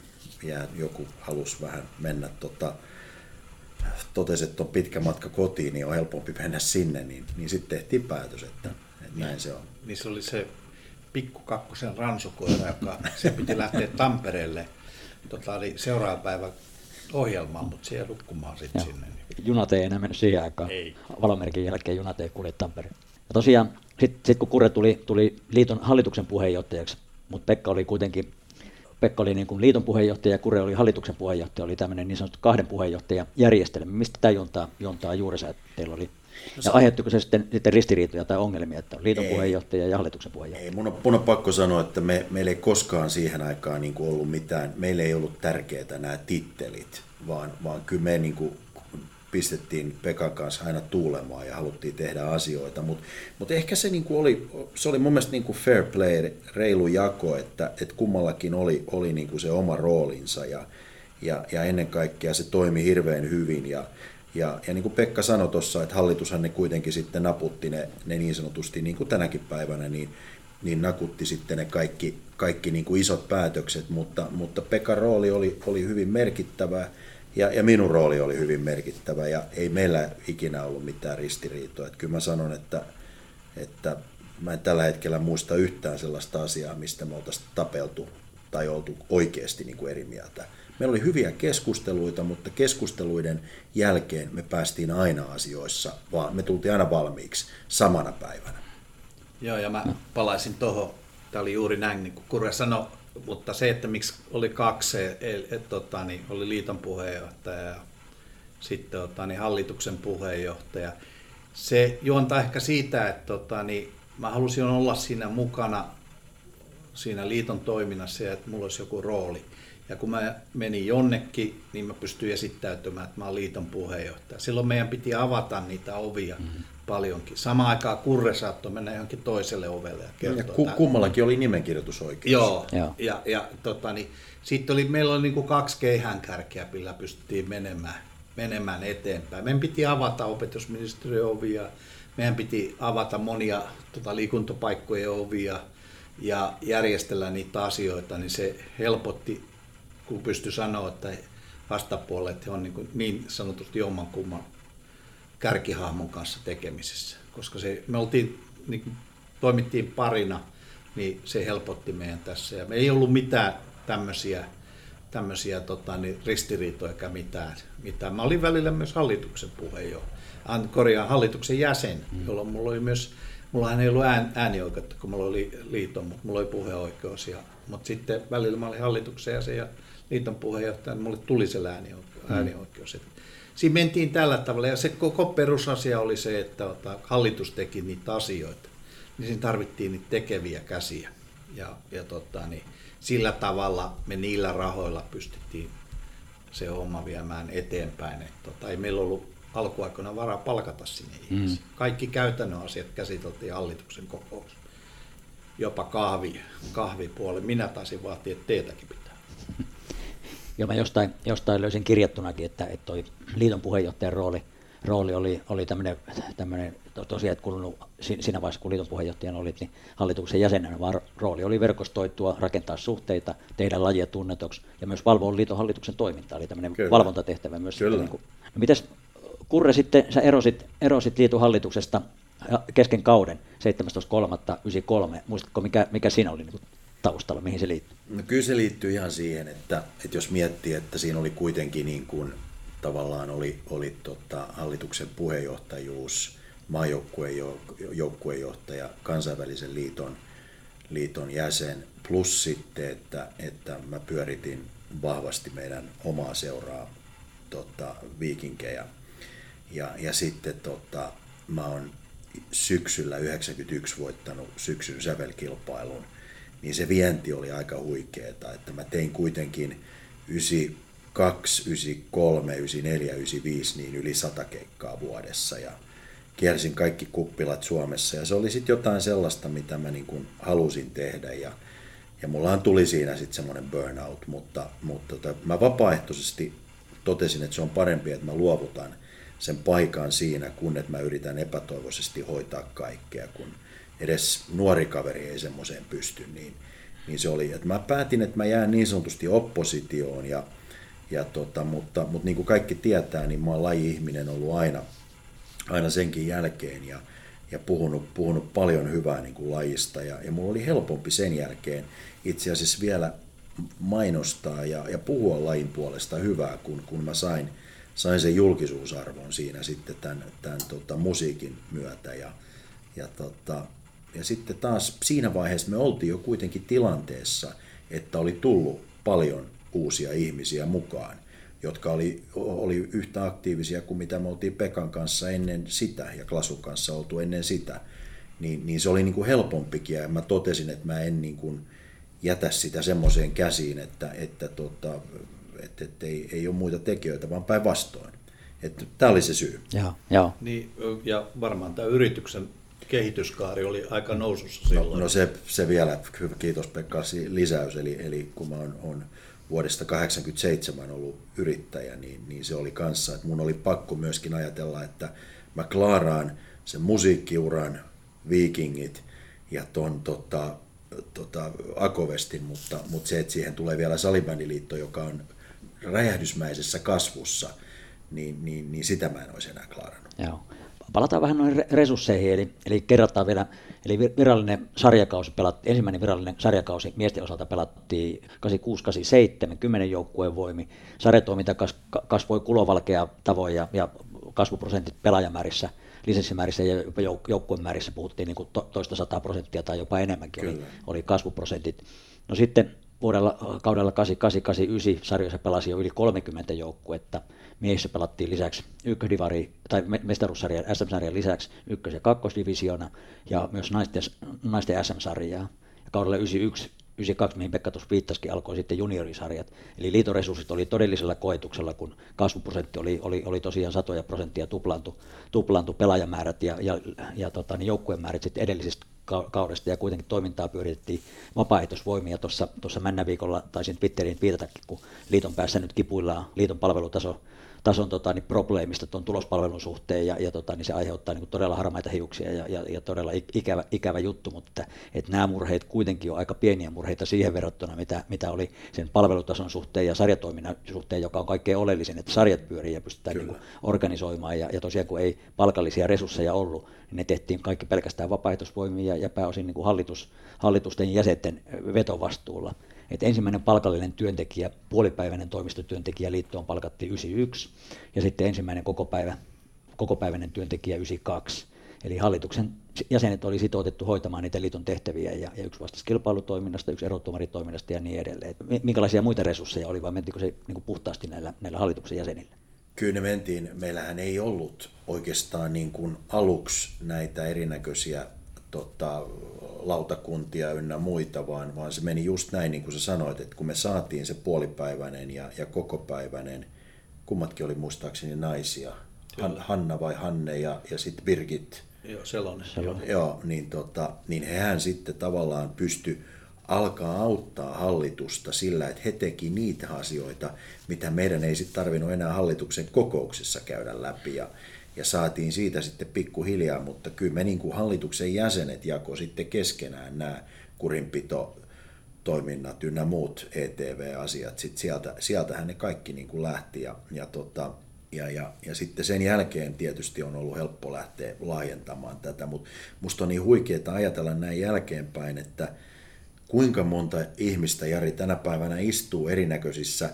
ja joku halusi vähän mennä tota, totesi, että on pitkä matka kotiin, niin on helpompi mennä sinne, niin, niin sitten tehtiin päätös, että, että näin se on. Niin se oli se pikku kakkosen ransukoira, joka se piti lähteä Tampereelle tota, oli seuraava päivä ohjelmaan, mutta se ei nukkumaan sitten sinne. Junat ei enää mennyt siihen aikaan. Ei. Valomerkin jälkeen junat ei kulje Tampereen. Ja tosiaan, sitten sit kun Kurre tuli, tuli liiton hallituksen puheenjohtajaksi, mutta Pekka oli kuitenkin Pekka oli niin kuin liiton puheenjohtaja ja Kure oli hallituksen puheenjohtaja, oli tämmöinen niin sanottu kahden puheenjohtajan järjestelmä. Mistä tämä juontaa, juontaa juurensa, että teillä oli ja aiheuttiko se sitten, sitten ristiriitoja tai ongelmia, että on liiton ei, puheenjohtaja ja hallituksen puheenjohtaja? Ei, mun on, mun on pakko sanoa, että me, meillä ei koskaan siihen aikaan niin kuin ollut mitään, meillä ei ollut tärkeää nämä tittelit, vaan, vaan kyllä me niin kuin pistettiin Pekan kanssa aina tuulemaan ja haluttiin tehdä asioita, mutta mut ehkä se niinku oli, se oli mun mielestä niinku fair play, reilu jako, että et kummallakin oli, oli niinku se oma roolinsa ja, ja, ja ennen kaikkea se toimi hirveän hyvin ja, ja, ja niin kuin Pekka sanoi tuossa, että hallitushan ne kuitenkin sitten naputti ne, ne niin sanotusti, niin kuin tänäkin päivänä, niin, niin nakutti sitten ne kaikki, kaikki niin kuin isot päätökset, mutta, mutta Pekan rooli oli, oli hyvin merkittävä ja, ja minun rooli oli hyvin merkittävä ja ei meillä ikinä ollut mitään ristiriitoa. Että kyllä mä sanon, että, että mä en tällä hetkellä muista yhtään sellaista asiaa, mistä me oltaisiin tapeltu tai oltu oikeasti niin kuin eri mieltä. Meillä oli hyviä keskusteluita, mutta keskusteluiden jälkeen me päästiin aina asioissa, vaan me tultiin aina valmiiksi samana päivänä. Joo, ja mä palaisin tuohon. Tämä oli juuri näin, niin kuin Kurre sanoi, mutta se, että miksi oli kaksi, et, et, tota, niin oli liiton puheenjohtaja ja sitten tota, niin hallituksen puheenjohtaja, se juontaa ehkä siitä, että tota, niin mä halusin olla siinä mukana siinä liiton toiminnassa ja että mulla olisi joku rooli. Ja kun mä menin jonnekin, niin mä pystyin esittäytymään, että mä olen liiton puheenjohtaja. Silloin meidän piti avata niitä ovia mm-hmm. paljonkin. Samaan aikaan Kurre saattoi mennä johonkin toiselle ovelle ja kertoa. Ja ku, kummallakin oli nimenkirjoitusoikeus. Joo, Joo. ja, ja tota, niin, sitten oli, meillä oli niin kuin kaksi keihäänkärkeä, millä pystyttiin menemään, menemään eteenpäin. Meidän piti avata opetusministeriön ovia, meidän piti avata monia tota, liikuntapaikkojen ovia ja järjestellä niitä asioita, niin se helpotti kun pystyi sanoa, että vastapuolet on niin, niin sanotusti jommankumman kärkihahmon kanssa tekemisessä. Koska se, me oltiin, niin kuin, toimittiin parina, niin se helpotti meidän tässä. Ja me ei ollut mitään tämmöisiä, tämmöisiä tota, niin ristiriitoja eikä mitään, mitään. Mä olin välillä myös hallituksen puheenjohtaja, korjaan hallituksen jäsen, mm. jolloin mulla oli myös mulla ei ollut ään, äänioikeutta, kun mulla oli liiton, mutta mulla oli puheoikeus. Ja, mutta sitten välillä mä olin hallituksen jäsen ja liiton puheenjohtaja, niin mulle tuli se äänioikeus. Mm. Siinä mentiin tällä tavalla ja se koko perusasia oli se, että hallitus teki niitä asioita, niin siinä tarvittiin niitä tekeviä käsiä. Ja, ja tota, niin sillä tavalla me niillä rahoilla pystyttiin se homma viemään eteenpäin. Et tota, ei meillä ollut alkuaikoina varaa palkata sinne mm. ihmisiä. Kaikki käytännön asiat käsiteltiin hallituksen kokous. Jopa kahvi, kahvipuoli. Minä taisin vaatia, että teetäkin pitää. Joo, mä jostain, jostain löysin kirjattunakin, että, että toi liiton puheenjohtajan rooli, rooli oli, oli tämmöinen, tämmöinen tosiaan, että kulunut siinä vaiheessa, kun liiton puheenjohtajana olit, niin hallituksen jäsenenä, vaan rooli oli verkostoitua, rakentaa suhteita, tehdä lajia tunnetuksi ja myös valvoa liiton hallituksen toimintaa, eli tämmöinen Kyllä. valvontatehtävä myös. Kyllä. Sitten, niin kuin, no mites Kurre sitten, sä erosit, erosit liiton hallituksesta kesken kauden 17.3.93, muistatko mikä, mikä siinä oli niin taustalla, mihin se liittyy? No kyllä se liittyy ihan siihen, että, että jos miettii, että siinä oli kuitenkin niin kuin, tavallaan oli, oli tota, hallituksen puheenjohtajuus, maajoukkuejohtaja, kansainvälisen liiton, liiton jäsen, plus sitten, että, että mä pyöritin vahvasti meidän omaa seuraa tota, viikinkejä. Ja, ja sitten tota, mä oon syksyllä 91 voittanut syksyn sävelkilpailun, niin se vienti oli aika huikeeta, että mä tein kuitenkin 92, 93, 94, 95 niin yli 100 keikkaa vuodessa ja kiersin kaikki kuppilat Suomessa. Ja se oli sitten jotain sellaista, mitä mä niin kuin halusin tehdä ja, ja mullahan tuli siinä sitten semmoinen burnout, mutta, mutta tota, mä vapaaehtoisesti totesin, että se on parempi, että mä luovutan sen paikan siinä, kun että mä yritän epätoivoisesti hoitaa kaikkea, kun edes nuori kaveri ei semmoiseen pysty, niin, niin se oli, että mä päätin, että mä jään niin sanotusti oppositioon, ja, ja tota, mutta, mutta niin kuin kaikki tietää, niin mä oon laji-ihminen ollut aina, aina senkin jälkeen, ja, ja puhunut, puhunut paljon hyvää niin kuin lajista, ja, ja mulla oli helpompi sen jälkeen itse asiassa vielä mainostaa ja, ja puhua lajin puolesta hyvää, kun, kun mä sain, sain sen julkisuusarvon siinä sitten tämän, tämän tota, musiikin myötä. Ja, ja, tota, ja sitten taas siinä vaiheessa me oltiin jo kuitenkin tilanteessa, että oli tullut paljon uusia ihmisiä mukaan, jotka oli, oli yhtä aktiivisia kuin mitä me oltiin Pekan kanssa ennen sitä ja Klasun kanssa oltu ennen sitä. Niin, niin se oli niin kuin helpompikin ja mä totesin, että mä en niin kuin, jätä sitä semmoiseen käsiin, että, että, tota, että, että ei, ei ole muita tekijöitä, vaan päinvastoin. Tämä oli se syy. Joo, joo. Niin, ja varmaan tämä yrityksen kehityskaari oli aika nousussa no, silloin. No, no se, se vielä, kiitos Pekka, lisäys, eli, eli kun mä oon, on vuodesta 1987 ollut yrittäjä, niin, niin se oli kanssa, että mun oli pakko myöskin ajatella, että mä klaaraan sen musiikkiuran, viikingit ja ton tota, tota, Akovestin, mutta, mutta se, että siihen tulee vielä salibändiliitto, joka on räjähdysmäisessä kasvussa, niin, niin, niin sitä mä en olisi enää klaarannut. Joo. Palataan vähän noihin resursseihin, eli, eli kerrataan vielä, eli virallinen sarjakausi pelattiin, ensimmäinen virallinen sarjakausi miesten osalta pelattiin 86-87, 10 joukkueen voimi. Sarjatoiminta kasvoi kulovalkea tavoin ja, ja kasvuprosentit pelaajamäärissä – lisenssimäärissä ja jopa joukkueen määrissä puhuttiin niin kuin to, toista sataa prosenttia tai jopa enemmänkin oli, oli kasvuprosentit. No sitten vuodella, kaudella 8889 sarjoissa pelasi jo yli 30 joukkuetta. Miehissä pelattiin lisäksi ykkösdivari, tai mestaruussarjan SM-sarjan lisäksi ykkös- ja kakkosdivisiona ja myös naisten, naisten SM-sarjaa. Ja kaudella 91 92, mihin Pekka tuossa viittasikin, alkoi sitten juniorisarjat. Eli liitoresurssit oli todellisella koetuksella, kun kasvuprosentti oli, oli, oli tosiaan satoja prosenttia tuplantu, tuplantu pelaajamäärät ja, ja, ja tota, niin joukkueen määrät sitten edellisestä kaudesta ja kuitenkin toimintaa pyöritettiin vapaaehtoisvoimia. Tuossa, tuossa männä viikolla taisin Twitteriin viitatakin, kun liiton päässä nyt kipuillaan liiton palvelutaso tason tota, niin probleemista tuon tulospalvelun suhteen ja, ja tota, niin se aiheuttaa niin todella harmaita hiuksia ja, ja, ja todella ikävä, ikävä juttu, mutta että nämä murheet kuitenkin on aika pieniä murheita siihen verrattuna, mitä, mitä oli sen palvelutason suhteen ja sarjatoiminnan suhteen, joka on kaikkein oleellisin, että sarjat pyörii ja pystytään niin kuin, organisoimaan ja, ja tosiaan kun ei palkallisia resursseja ollut, niin ne tehtiin kaikki pelkästään vapaaehtoisvoimia ja, ja pääosin niin kuin hallitus, hallitusten jäsenten vetovastuulla. Et ensimmäinen palkallinen työntekijä, puolipäiväinen toimistotyöntekijä liittoon palkattiin 91 ja sitten ensimmäinen kokopäivä, kokopäiväinen työntekijä 92. Eli hallituksen jäsenet oli sitoutettu hoitamaan niitä liiton tehtäviä ja, ja yksi vastasi kilpailutoiminnasta, yksi erotuomaritoiminnasta ja niin edelleen. Minkälaisia muita resursseja oli vai mentikö se niin kuin puhtaasti näillä, näillä hallituksen jäsenillä? Kyllä ne mentiin. Meillähän ei ollut oikeastaan niin kuin aluksi näitä erinäköisiä tota, lautakuntia ynnä muita, vaan, vaan se meni just näin, niin kuin sä sanoit, että kun me saatiin se puolipäiväinen ja, ja kokopäiväinen, kummatkin oli muistaakseni naisia, Han, Hanna vai Hanne ja, ja sitten Birgit. Joo, Selonen. Selonen. Joo, niin, tota, niin hehän sitten tavallaan pysty alkaa auttaa hallitusta sillä, että he teki niitä asioita, mitä meidän ei sitten tarvinnut enää hallituksen kokouksessa käydä läpi. Ja, ja saatiin siitä sitten pikkuhiljaa, mutta kyllä me niin kuin hallituksen jäsenet jako sitten keskenään nämä kurinpito toiminnat ynnä muut ETV-asiat. Sitten sieltä, sieltähän ne kaikki niin kuin lähti ja, ja, tota, ja, ja, ja sitten sen jälkeen tietysti on ollut helppo lähteä laajentamaan tätä, mutta musta on niin huikeaa ajatella näin jälkeenpäin, että kuinka monta ihmistä Jari tänä päivänä istuu erinäköisissä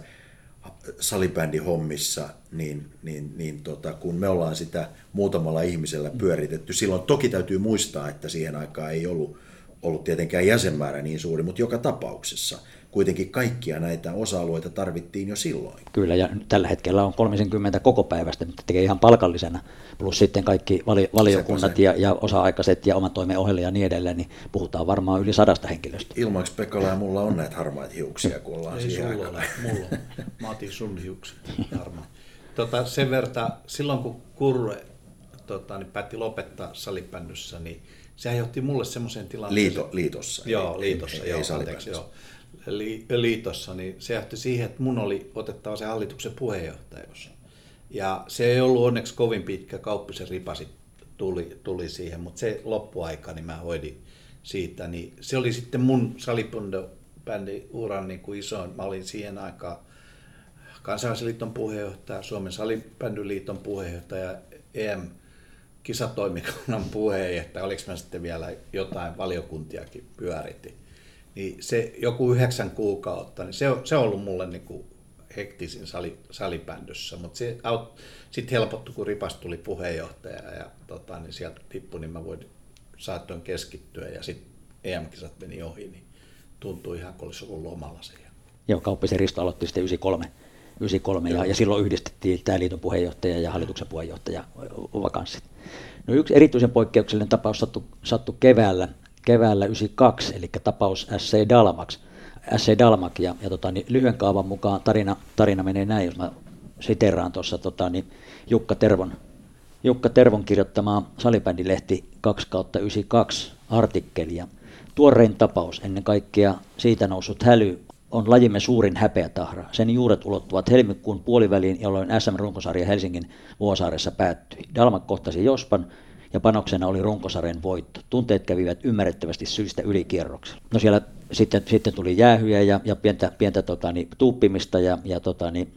salibändihommissa, niin, niin, niin tota, kun me ollaan sitä muutamalla ihmisellä pyöritetty, silloin toki täytyy muistaa, että siihen aikaan ei ollut, ollut tietenkään jäsenmäärä niin suuri, mutta joka tapauksessa kuitenkin kaikkia näitä osa-alueita tarvittiin jo silloin. Kyllä, ja tällä hetkellä on 30 koko päivästä, mitä tekee ihan palkallisena, plus sitten kaikki vali- valiokunnat ja, ja osa-aikaiset ja oman toimen ohjelma ja niin edelleen, niin puhutaan varmaan yli sadasta henkilöstä. Ilmaksi Pekala ja mulla on näitä harmaita hiuksia, kun ollaan Ei siihen sulla ole, mulla on. Mä otin sun hiukset harmaa. Tota, sen verran, silloin kun Kurre tota, niin päätti lopettaa salipännyssä, niin sehän johti mulle semmoiseen tilanteeseen. Liito, liitossa. Joo, ei, liitossa, ei, joo, ei anteeksi, joo. Li, liitossa, niin se johti siihen, että mun oli otettava se hallituksen puheenjohtajuus. Ja se ei ollut onneksi kovin pitkä, kauppisen ripasi tuli, tuli siihen, mutta se loppuaika, niin mä hoidin siitä. Niin se oli sitten mun salibändi uran niin kuin isoin. Mä olin siihen aikaan Kansainvälisen puheenjohtaja, Suomen salibändyliiton puheenjohtaja, EM kisatoimikunnan puheenjohtaja, oliko mä sitten vielä jotain valiokuntiakin pyöritin. Niin se joku yhdeksän kuukautta, niin se, se on ollut mulle niin kuin hektisin sali, salibändyssä, mutta se sitten helpottui, kun Ripas tuli puheenjohtaja ja tota, niin sieltä tippui, niin mä voin, saattoin keskittyä ja sitten EM-kisat meni ohi, niin tuntui ihan kuin olisi ollut lomalla se. Joo, Kauppisen Risto aloitti sitten 93, 93 ja, ja silloin yhdistettiin tämä liiton puheenjohtaja ja hallituksen puheenjohtaja vakanssit. No yksi erityisen poikkeuksellinen tapaus sattui, sattui keväällä, keväällä 92, eli tapaus SC Dalmax. SC Dalmak ja, ja tota, niin lyhyen kaavan mukaan tarina, tarina menee näin, jos mä siteraan tuossa tota, niin Jukka Tervon, Jukka Tervon kirjoittamaa salibändilehti 2 kautta 92 artikkelia. Tuorein tapaus, ennen kaikkea siitä noussut häly, on lajimme suurin häpeätahra. Sen juuret ulottuvat helmikuun puoliväliin, jolloin SM-runkosarja Helsingin Vuosaaressa päättyi. Dalmak kohtasi Jospan, ja panoksena oli runkosarjan voitto. Tunteet kävivät ymmärrettävästi syistä ylikierroksella. No siellä sitten, sitten tuli jäähyjä ja, ja pientä, pientä tota, niin, tuuppimista ja, ja tota, niin,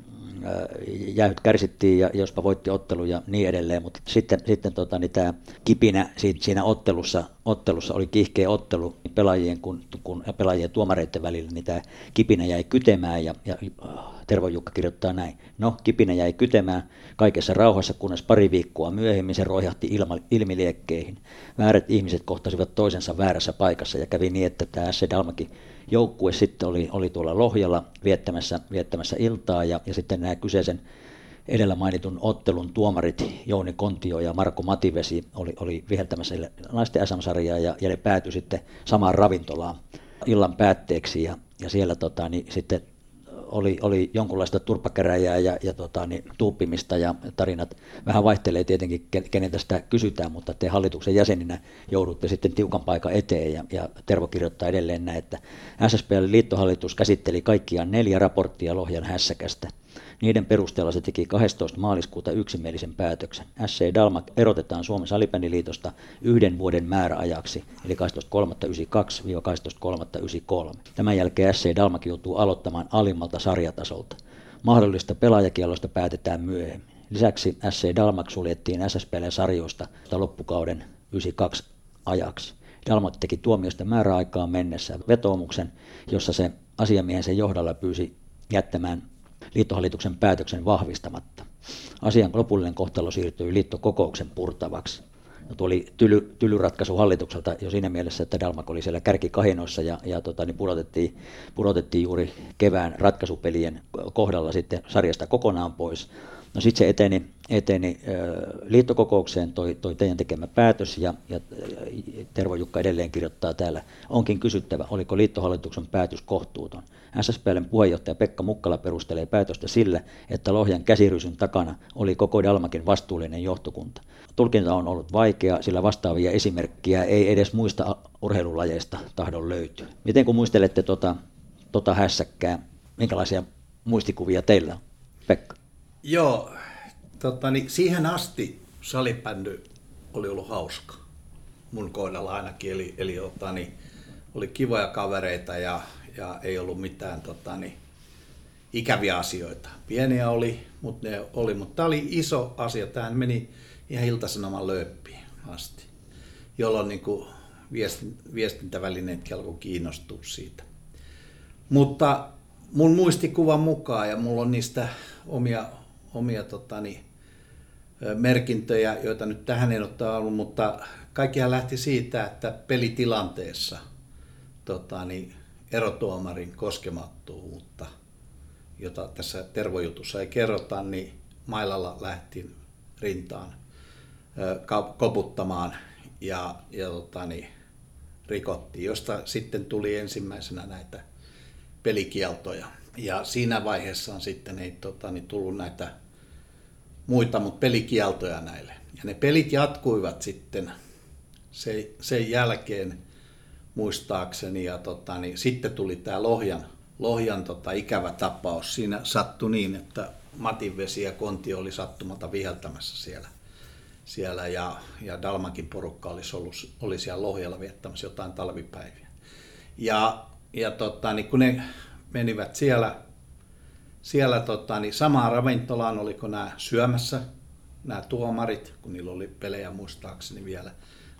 jäähyt kärsittiin ja jospa voitti ottelu ja niin edelleen, mutta sitten, sitten tota, niin tämä kipinä siinä ottelussa, ottelussa oli kiihkeä ottelu pelaajien kun, kun, pelaajien tuomareiden välillä, niin tämä kipinä jäi kytemään ja, ja Tervo Jukka kirjoittaa näin. No, kipinä jäi kytemään kaikessa rauhassa, kunnes pari viikkoa myöhemmin se roihahti ilma, ilmiliekkeihin. Väärät ihmiset kohtasivat toisensa väärässä paikassa ja kävi niin, että tämä S. Dalmakin joukkue sitten oli, oli tuolla Lohjalla viettämässä, viettämässä iltaa ja, ja sitten nämä kyseisen edellä mainitun ottelun tuomarit Jouni Kontio ja Marko Mativesi oli, oli viheltämässä naisten SM-sarjaa ja, ja ne päätyi sitten samaan ravintolaan illan päätteeksi ja, ja siellä tota, niin sitten oli, oli jonkunlaista turpakäräjää ja, ja tota, niin, tuuppimista ja tarinat vähän vaihtelee tietenkin, keneltä sitä kysytään, mutta te hallituksen jäseninä joudutte sitten tiukan paikan eteen ja, ja Tervo kirjoittaa edelleen näin, että SSPL liittohallitus käsitteli kaikkiaan neljä raporttia Lohjan hässäkästä. Niiden perusteella se teki 12. maaliskuuta yksimielisen päätöksen. SC Dalmat erotetaan Suomen salibändiliitosta yhden vuoden määräajaksi, eli 12.392-12.393. Tämän jälkeen SC Dalmak joutuu aloittamaan alimmalta sarjatasolta. Mahdollista pelaajakielosta päätetään myöhemmin. Lisäksi SC Dalmak suljettiin SSPL-sarjoista loppukauden 92 ajaksi. Dalmat teki tuomiosta määräaikaan mennessä vetoomuksen, jossa se asiamiehensä johdolla pyysi jättämään liittohallituksen päätöksen vahvistamatta. Asian lopullinen kohtalo siirtyi liittokokouksen purtavaksi. No, tuo oli tyly, tylyratkaisu hallitukselta jo siinä mielessä, että Dalmak oli siellä kärkikahinoissa ja, ja tota, niin pudotettiin, pudotettiin juuri kevään ratkaisupelien kohdalla sitten sarjasta kokonaan pois. No sitten se eteni, eteni liittokokoukseen toi, toi teidän tekemä päätös ja, ja Tervo Jukka edelleen kirjoittaa täällä. Onkin kysyttävä, oliko liittohallituksen päätös kohtuuton. SSPLn puheenjohtaja Pekka Mukkala perustelee päätöstä sillä, että Lohjan käsirysyn takana oli koko Dalmakin vastuullinen johtokunta. Tulkinta on ollut vaikea, sillä vastaavia esimerkkiä ei edes muista urheilulajeista tahdon löytyä. Miten kun muistelette tota, tota hässäkkää, minkälaisia muistikuvia teillä on, Pekka? Joo, tota, niin siihen asti salibändy oli ollut hauska. Mun kohdalla ainakin, eli, eli tota, niin, oli kivoja kavereita ja, ja ei ollut mitään tota, niin, ikäviä asioita. Pieniä oli, mutta ne oli, mutta tämä oli iso asia. Tähän meni ihan iltasanoman lööppiin asti, jolloin niin kuin viestintävälineet alkoi kiinnostua siitä. Mutta mun muistikuvan mukaan, ja mulla on niistä omia omia totani, merkintöjä, joita nyt tähän en ottaa ollut, mutta kaikkihan lähti siitä, että pelitilanteessa totani, erotuomarin koskemattomuutta, jota tässä tervojutussa ei kerrota, niin Mailalla lähti rintaan koputtamaan ja, ja totani, rikottiin, josta sitten tuli ensimmäisenä näitä pelikieltoja. Ja siinä vaiheessa on sitten ei tota, niin tullut näitä muita, mutta pelikieltoja näille. Ja ne pelit jatkuivat sitten se, sen jälkeen muistaakseni. Ja tota, niin sitten tuli tämä Lohjan, Lohjan tota, ikävä tapaus. Siinä sattui niin, että Matin vesi ja Konti oli sattumata viheltämässä siellä. siellä ja, ja Dalmakin porukka olisi ollut, oli siellä Lohjalla viettämässä jotain talvipäiviä. Ja, ja tota, niin kun ne menivät siellä, siellä tota, niin samaan ravintolaan, oliko nämä syömässä, nämä tuomarit, kun niillä oli pelejä muistaakseni vielä,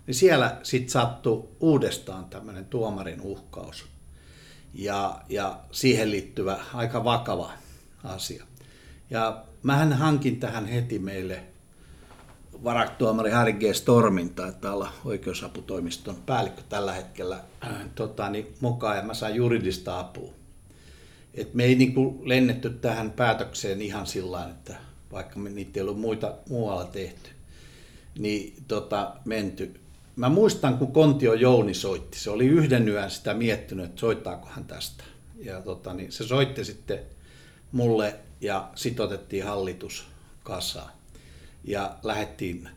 niin siellä sitten sattui uudestaan tämmöinen tuomarin uhkaus. Ja, ja siihen liittyvä aika vakava asia. Ja mähän hankin tähän heti meille varaktuomari Harry G. Stormin, taitaa olla oikeusaputoimiston päällikkö tällä hetkellä, äh, tota, niin mukaan ja mä sain juridista apua. Et me ei niin kuin lennetty tähän päätökseen ihan sillä että vaikka me niitä ei ollut muita muualla tehty, niin tota, menty. Mä muistan, kun Kontio Jouni soitti, se oli yhden yön sitä miettinyt, että soittaako hän tästä. Ja tota, niin se soitti sitten mulle ja sitten otettiin hallitus kasaan. Ja lähdettiin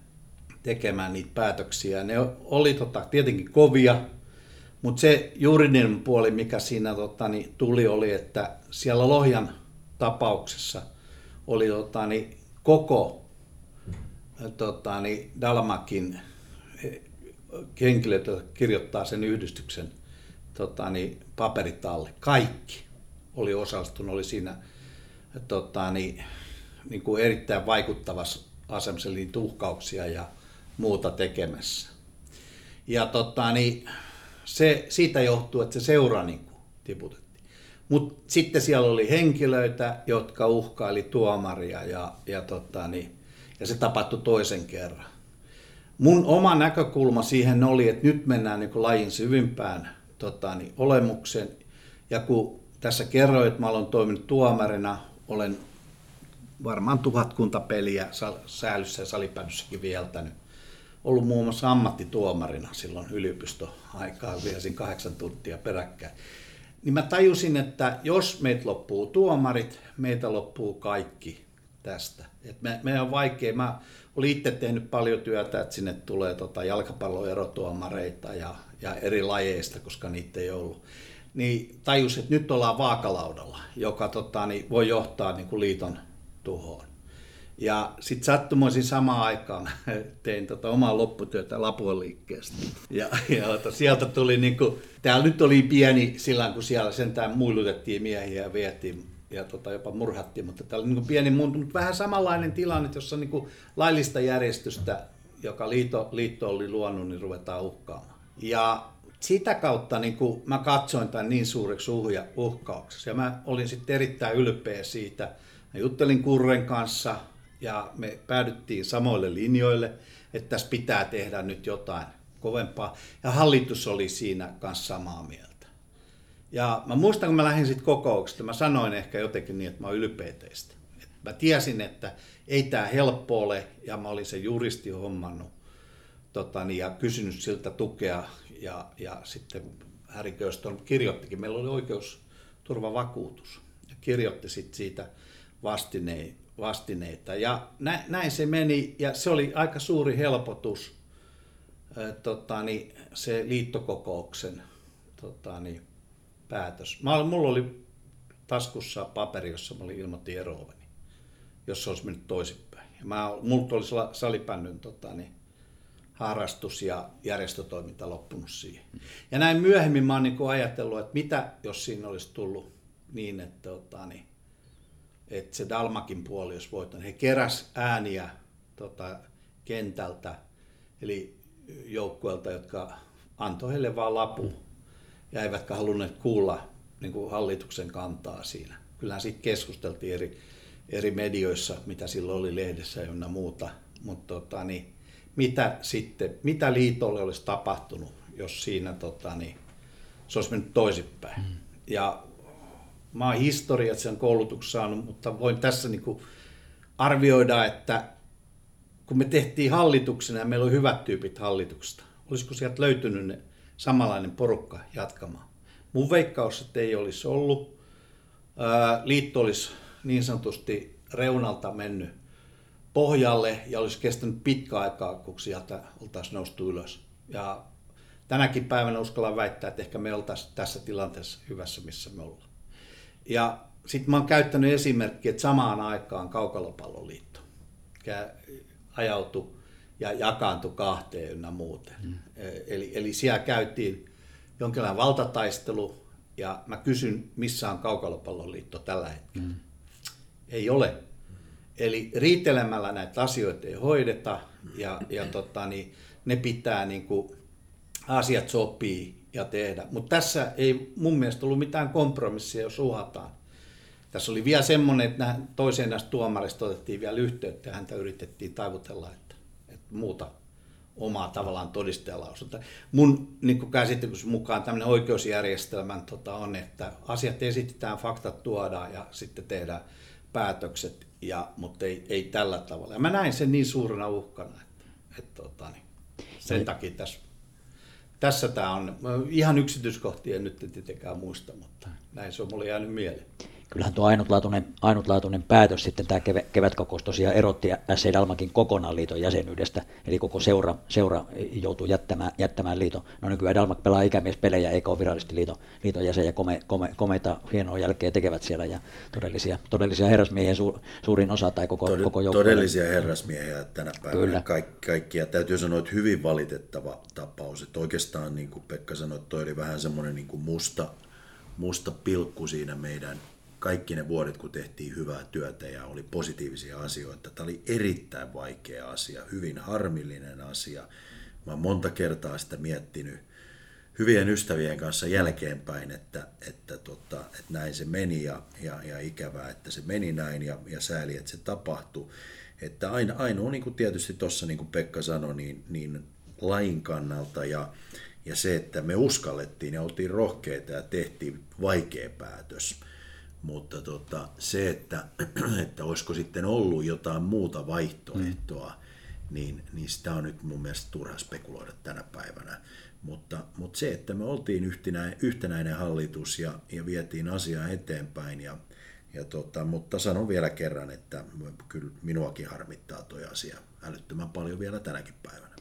tekemään niitä päätöksiä. Ne oli tota, tietenkin kovia, mutta se juridinen puoli, mikä siinä tota, niin, tuli, oli, että siellä Lohjan tapauksessa oli tota, niin, koko tota, niin, Dalmakin henkilöt, jotka kirjoittaa sen yhdistyksen tota, niin, paperit alle. Kaikki oli osallistunut, oli siinä tota, niin, niin kuin erittäin vaikuttavassa asemassa, eli tuhkauksia ja muuta tekemässä. Ja tota, niin, se, siitä johtuu, että se seura niin kuin tiputettiin. Mutta sitten siellä oli henkilöitä, jotka uhkaili tuomaria ja, ja, tota, niin, ja se tapahtui toisen kerran. Mun oma näkökulma siihen oli, että nyt mennään niin kuin lajin syvimpään tota, niin, olemuksen. Ja kun tässä kerroin, että mä olen toiminut tuomarina, olen varmaan tuhatkunta peliä säällyssä ja salipäädyssäkin vieltänyt ollut muun muassa ammattituomarina silloin yliopistoaikaa, viesin kahdeksan tuntia peräkkäin. Niin mä tajusin, että jos meitä loppuu tuomarit, meitä loppuu kaikki tästä. Et me, me on vaikea. Mä olin itse tehnyt paljon työtä, että sinne tulee tota jalkapalloerotuomareita ja, ja eri lajeista, koska niitä ei ollut. Niin tajus, että nyt ollaan vaakalaudalla, joka tota, niin voi johtaa niin kuin liiton tuhoon. Ja sitten sattumoisin samaan aikaan tein tota omaa lopputyötä Lapuan liikkeestä. Ja, ja ota, sieltä tuli niinku, täällä nyt oli pieni silloin, kun siellä sentään muilutettiin miehiä ja vietiin ja tota, jopa murhattiin, mutta tämä oli niinku pieni, mutta vähän samanlainen tilanne, jossa niinku laillista järjestystä, joka liitto, liitto oli luonut, niin ruvetaan uhkaamaan. Ja sitä kautta niin kuin mä katsoin tämän niin suureksi uhja, uhkaukseksi ja mä olin sitten erittäin ylpeä siitä. Mä juttelin Kurren kanssa, ja me päädyttiin samoille linjoille, että tässä pitää tehdä nyt jotain kovempaa. Ja hallitus oli siinä kanssa samaa mieltä. Ja mä muistan, kun mä lähdin sitten kokouksesta, mä sanoin ehkä jotenkin niin, että mä oon ylpeä teistä. Et mä tiesin, että ei tämä helppo ole, ja mä olin se juristi hommannut tota, niin, ja kysynyt siltä tukea, ja, ja sitten Harry Köston kirjoittikin, meillä oli oikeusturvavakuutus, ja kirjoitti sitten siitä vastineen, vastineita. Ja nä, näin se meni, ja se oli aika suuri helpotus, tota, niin, se liittokokouksen tota, niin, päätös. Mä, mulla oli taskussa paperi, jossa mä olin ilmoitin eroavani, jos se olisi mennyt toisinpäin. Ja mä, multa oli salipännyn tota, niin, harrastus ja järjestötoiminta loppunut siihen. Ja näin myöhemmin mä oon niin ajatellut, että mitä jos siinä olisi tullut niin, että, tota, niin, että se Dalmakin puoli olisi voittanut. He keräs ääniä tota, kentältä, eli joukkueelta, jotka antoi heille vaan lapu ja eivätkä halunneet kuulla niin kuin hallituksen kantaa siinä. Kyllähän siitä keskusteltiin eri, eri medioissa, mitä silloin oli lehdessä ja muuta, mutta tota, niin, mitä sitten, mitä liitolle olisi tapahtunut, jos siinä tota, niin, se olisi mennyt toisinpäin. Mm. Ja mä oon historiat sen koulutuksen saanut, mutta voin tässä niin kuin arvioida, että kun me tehtiin hallituksena ja meillä oli hyvät tyypit hallituksesta, olisiko sieltä löytynyt ne samanlainen porukka jatkamaan? Mun veikkaus, että ei olisi ollut. Liitto olisi niin sanotusti reunalta mennyt pohjalle ja olisi kestänyt pitkä aikaa, kun sieltä oltaisiin noustu ylös. Ja tänäkin päivänä uskallan väittää, että ehkä me oltaisiin tässä tilanteessa hyvässä, missä me ollaan. Ja sitten mä oon käyttänyt esimerkkiä, että samaan aikaan Kaukalopalloliitto ajautui ja jakaantui kahteen ynnä muuten. Mm. Eli, eli siellä käytiin jonkinlainen valtataistelu ja mä kysyn, missä on Kaukalopalloliitto tällä hetkellä. Mm. Ei ole. Eli riitelemällä näitä asioita ei hoideta ja, ja tota, niin ne pitää niin kuin, asiat sopii ja tehdä. Mutta tässä ei mun mielestä ollut mitään kompromissia, jos uhataan. Tässä oli vielä semmoinen, että toiseen näistä tuomarista otettiin vielä yhteyttä ja häntä yritettiin taivutella, että, että muuta omaa tavallaan todistajalausunta. Mun niin käsityksen mukaan tämmöinen oikeusjärjestelmän tota, on, että asiat esitetään, faktat tuodaan ja sitten tehdään päätökset, ja, mutta ei, ei tällä tavalla. Ja mä näin sen niin suurena uhkana, että, että tota, niin, sen takia tässä tässä tämä on. Ihan yksityiskohtia nyt tietenkään muista, mutta näin se on mulle jäänyt mieleen kyllähän tuo ainutlaatuinen, ainutlaatuinen päätös sitten tämä kevätkokous tosiaan erotti S.A. Dalmakin kokonaan liiton jäsenyydestä, eli koko seura, seura joutuu jättämään, jättämään liiton. No nykyään Dalmak pelaa ikämiespelejä eikä ole virallisesti liiton, liiton jäsen ja kome, kome, komeita hienoa jälkeä tekevät siellä ja todellisia, todellisia herrasmiehiä su, suurin osa tai koko, Tod- koko joukko. Todellisia herrasmiehiä tänä päivänä Kyllä. Kaik, kaikkia. Täytyy sanoa, että hyvin valitettava tapaus. Että oikeastaan niin kuin Pekka sanoi, että toi oli vähän semmoinen niin kuin musta, musta pilkku siinä meidän kaikki ne vuodet, kun tehtiin hyvää työtä ja oli positiivisia asioita. Tämä oli erittäin vaikea asia, hyvin harmillinen asia. Mä oon monta kertaa sitä miettinyt hyvien ystävien kanssa jälkeenpäin, että, että, tota, että näin se meni ja, ja, ja ikävää, että se meni näin ja, ja sääli, että se tapahtui. Että aina, ainoa, niin kuin tietysti tuossa niin kuin Pekka sanoi, niin, niin lain kannalta ja, ja se, että me uskallettiin ja oltiin rohkeita ja tehtiin vaikea päätös – mutta tota, se, että, että olisiko sitten ollut jotain muuta vaihtoehtoa, mm. niin, niin sitä on nyt mun mielestä turha spekuloida tänä päivänä. Mutta, mutta se, että me oltiin yhtenäinen, yhtenäinen hallitus ja, ja vietiin asiaa eteenpäin, ja, ja tota, mutta sanon vielä kerran, että kyllä minuakin harmittaa tuo asia älyttömän paljon vielä tänäkin päivänä.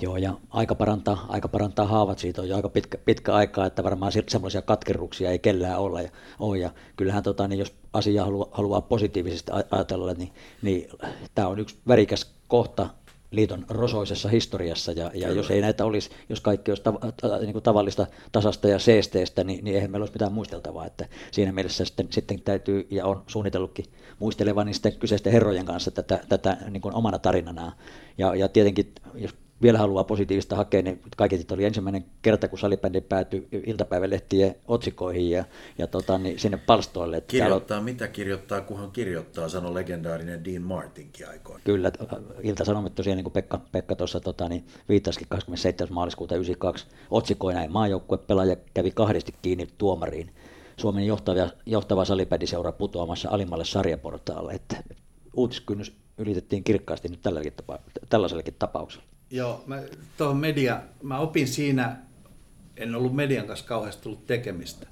Joo, ja aika parantaa, aika parantaa haavat, siitä on jo aika pitkä, pitkä aikaa, että varmaan semmoisia katkerruksia ei kellään olla. Ja, ole. ja kyllähän tota, niin jos asiaa haluaa, haluaa positiivisesti ajatella, niin, niin tämä on yksi värikäs kohta liiton rosoisessa historiassa, ja, ja jos ei näitä olisi, jos kaikki olisi tav- ta- niin kuin tavallista tasasta ja seesteestä, niin, niin eihän meillä olisi mitään muisteltavaa, että siinä mielessä sitten, sitten täytyy, ja on suunnitellutkin muistelevani sitten kyseisten herrojen kanssa tätä, tätä niin kuin omana tarinanaan, ja, ja tietenkin, jos vielä haluaa positiivista hakea, niin kaiketi oli ensimmäinen kerta, kun salibändi päätyi iltapäivälehtien otsikoihin ja, ja tota, niin sinne palstoille. Että kirjoittaa on... mitä kirjoittaa, kunhan kirjoittaa, sanoi legendaarinen Dean Martinkin aikoina. Kyllä, Ilta-Sanomat tosiaan, niin kuin Pekka, Pekka tuossa tota, niin viittasikin 27. maaliskuuta 1992, otsikoi näin, maajoukkuepelaaja kävi kahdesti kiinni tuomariin. Suomen johtava, johtava salipädiseura putoamassa alimmalle sarjaportaalle, että uutiskynnys ylitettiin kirkkaasti nyt tälläkin tapa, tällaisellakin tapauksella. Joo, mä, tuohon media, mä opin siinä, en ollut median kanssa kauheasti tullut tekemistä,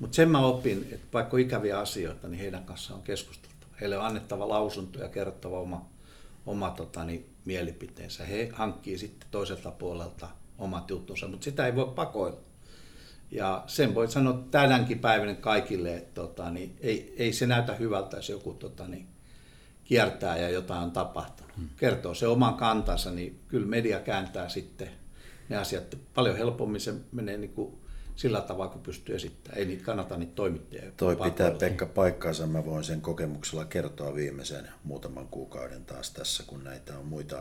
mutta sen mä opin, että vaikka on ikäviä asioita, niin heidän kanssaan on keskusteltava. Heille on annettava lausunto ja kerrottava oma, oma totani, mielipiteensä. He hankkii sitten toiselta puolelta omat juttunsa, mutta sitä ei voi pakoilla. Ja sen voi sanoa tänäkin päivänä kaikille, että tota, niin ei, ei se näytä hyvältä, jos joku tota, niin, kiertää ja jotain on tapahtunut. Hmm. Kertoo se oman kantansa, niin kyllä media kääntää sitten ne asiat. Paljon helpommin se menee niin kuin sillä tavalla, kun pystyy esittämään. Ei niitä kannata niitä toimittajia. Toi pitää Pekka paikkaansa. Mä voin sen kokemuksella kertoa viimeisen muutaman kuukauden taas tässä, kun näitä on muita,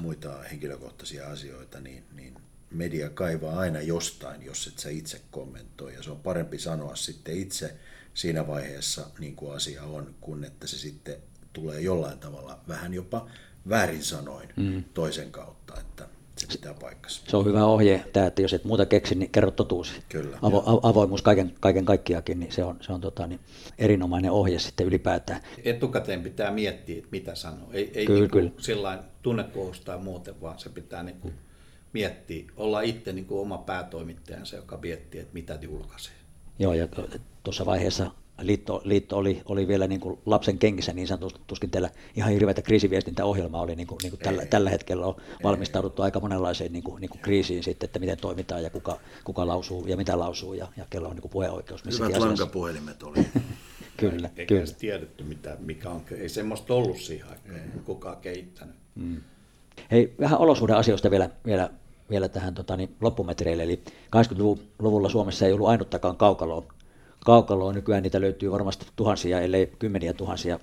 muita henkilökohtaisia asioita, niin, niin media kaivaa aina jostain, jos et sä itse kommentoi. Ja se on parempi sanoa sitten itse siinä vaiheessa, niin kuin asia on, kun että se sitten tulee jollain tavalla vähän jopa väärin sanoin mm. toisen kautta, että se pitää paikkansa. Se on hyvä ohje, tämä, että jos et muuta keksi, niin kerro totuus. Kyllä. Avo, avoimuus kaiken, kaiken kaikkiakin, niin se on, se on tota, niin erinomainen ohje sitten ylipäätään. Etukäteen pitää miettiä, että mitä sanoo. Ei, ei kyllä, niin kyllä. sillä tunnekohusta tai muuten, vaan se pitää niin kuin miettiä, olla itse niin kuin oma päätoimittajansa, joka miettii, että mitä julkaisee. Joo, ja tuossa vaiheessa liitto, liitto oli, oli vielä niin kuin lapsen kengissä niin sanotusti, tuskin teillä ihan hirveätä kriisiviestintäohjelmaa oli niin kuin, niin kuin tällä, tällä hetkellä on valmistauduttu aika monenlaiseen niin kuin, niin kuin kriisiin sitten, että miten toimitaan ja kuka, kuka lausuu ja mitä lausuu ja, ja kello on niin kuin puheoikeus. Hyvät lankapuhelimet oli. kyllä, Eikä kyllä. tiedetty, mitä, mikä on, ei semmoista ollut siihen aikaan, ei. kukaan kehittänyt. Mm. Hei, vähän olosuhdeasioista vielä, vielä, vielä tähän tota, niin loppumetreille. Eli 80-luvulla Suomessa ei ollut ainuttakaan kaukaloa kaukaloa. Nykyään niitä löytyy varmasti tuhansia, ellei kymmeniä tuhansia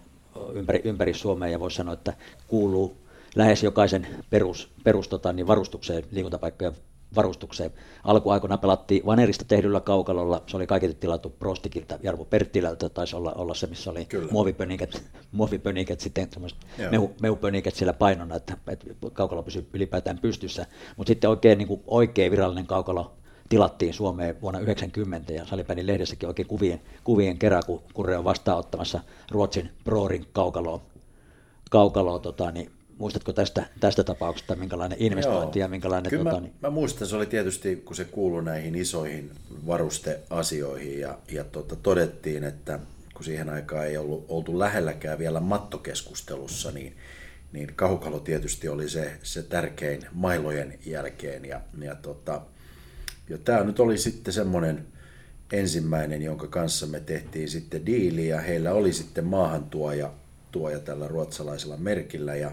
ympäri, ympäri Suomea ja voisi sanoa, että kuuluu lähes jokaisen perus, perus tota, niin varustukseen, liikuntapaikkojen varustukseen. Alkuaikoina pelattiin vanerista tehdyllä kaukalolla, se oli kaiketi tilattu Prostikilta, Jarvo Perttilältä taisi olla, olla se, missä oli muovipöniket, muovipöniket, sitten mehu, siellä painona, että, että kaukalo pysyy ylipäätään pystyssä. Mutta sitten oikein, niin kuin, oikein virallinen kaukalo tilattiin Suomeen vuonna 1990 ja Salipänin lehdessäkin oikein kuvien, kuvien kerran, kun Kurre on vastaanottamassa Ruotsin Prorin kaukaloa, kaukaloa tota, niin Muistatko tästä, tästä tapauksesta, minkälainen investointi Joo. ja minkälainen... Kyllä tota, mä, niin... mä muistan, se oli tietysti, kun se kuului näihin isoihin varusteasioihin ja, ja tota, todettiin, että kun siihen aikaan ei ollut oltu lähelläkään vielä mattokeskustelussa, niin, niin kaukalo tietysti oli se, se tärkein mailojen jälkeen. Ja, ja tota, ja tämä nyt oli sitten semmoinen ensimmäinen, jonka kanssa me tehtiin sitten diili ja heillä oli sitten maahantuoja tuoja tällä ruotsalaisella merkillä ja,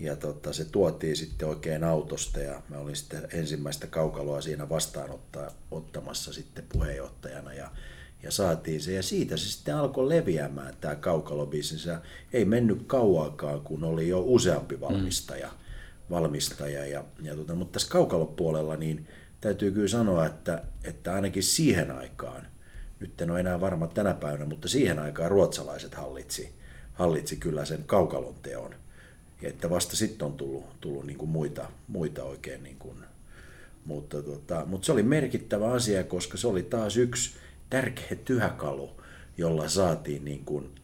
ja tota, se tuotiin sitten oikein autosta ja mä olin sitten ensimmäistä kaukaloa siinä vastaanottamassa sitten puheenjohtajana ja, ja saatiin se ja siitä se sitten alkoi leviämään tämä kaukalobisnes ja ei mennyt kauaakaan, kun oli jo useampi valmistaja, mm. valmistaja ja, ja tota, mutta tässä kaukalopuolella niin täytyy kyllä sanoa, että, että ainakin siihen aikaan, nyt en ole enää varma tänä päivänä, mutta siihen aikaan ruotsalaiset hallitsi, hallitsi kyllä sen kaukalon teon. Ja että vasta sitten on tullut, tullut niin kuin muita, muita oikein. Niin kuin, mutta, tota, mutta se oli merkittävä asia, koska se oli taas yksi tärkeä työkalu, jolla saatiin, niin kuin,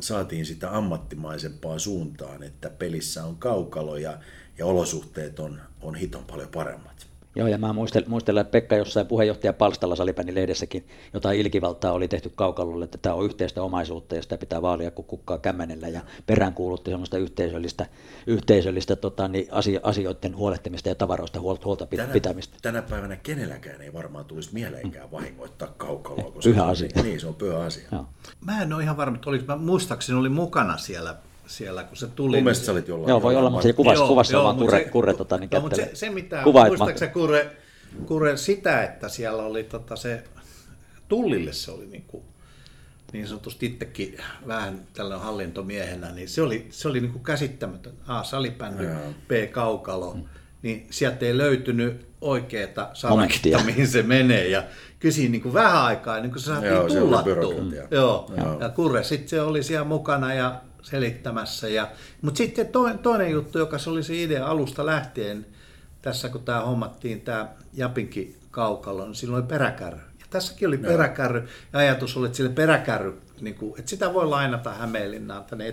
saatiin sitä ammattimaisempaa suuntaan, että pelissä on kaukalo ja, ja olosuhteet on, on hiton paljon paremmat. Joo, ja mä muistelen, muistelen että Pekka jossain puheenjohtaja Palstalla Salipänin lehdessäkin jotain ilkivaltaa oli tehty kaukalolle, että tämä on yhteistä omaisuutta ja sitä pitää vaalia kuin kukkaa kämmenellä ja peräänkuulutti semmoista yhteisöllistä, yhteisöllistä tota, niin asio, asioiden huolehtimista ja tavaroista huolta, huolta tänä, pitämistä. Tänä päivänä kenelläkään ei varmaan tulisi mieleenkään vahingoittaa kaukaloa. Koska pyhä asia. Niin, se on pyhä asia. Joo. Mä en ole ihan varma, että oliko, mä muistaakseni oli mukana siellä siellä, kun se tuli. Mun mielestä olit jollain. Joo, voi olla, mutta se kuvassa, joo, kuvassa joo, vaan kurre, se, kurre tota, niin no, mutta se, se mitä, muistaakseni kurre, kurre sitä, että siellä oli tota, se, tullille se oli niin, kuin, niin sanotusti itsekin vähän tällä hallintomiehenä, niin se oli, se oli niin kuin käsittämätön. A, salibändy, B, kaukalo, mm. niin sieltä ei löytynyt oikeaa sanaketta, mihin se menee. Ja kysin niin kuin vähän aikaa ennen kuin se saatiin Joo, se oli tullattua. Joo. Joo. Ja Kurre sitten se oli siellä mukana ja selittämässä. Ja, mutta sitten toinen, juttu, joka se oli se idea alusta lähtien, tässä kun tämä hommattiin, tämä Japinkin kaukalo, niin silloin oli peräkärry. Ja tässäkin oli peräkärry, ja ajatus oli, että sille peräkärry, niin kuin, että sitä voi lainata Hämeenlinnaan tänne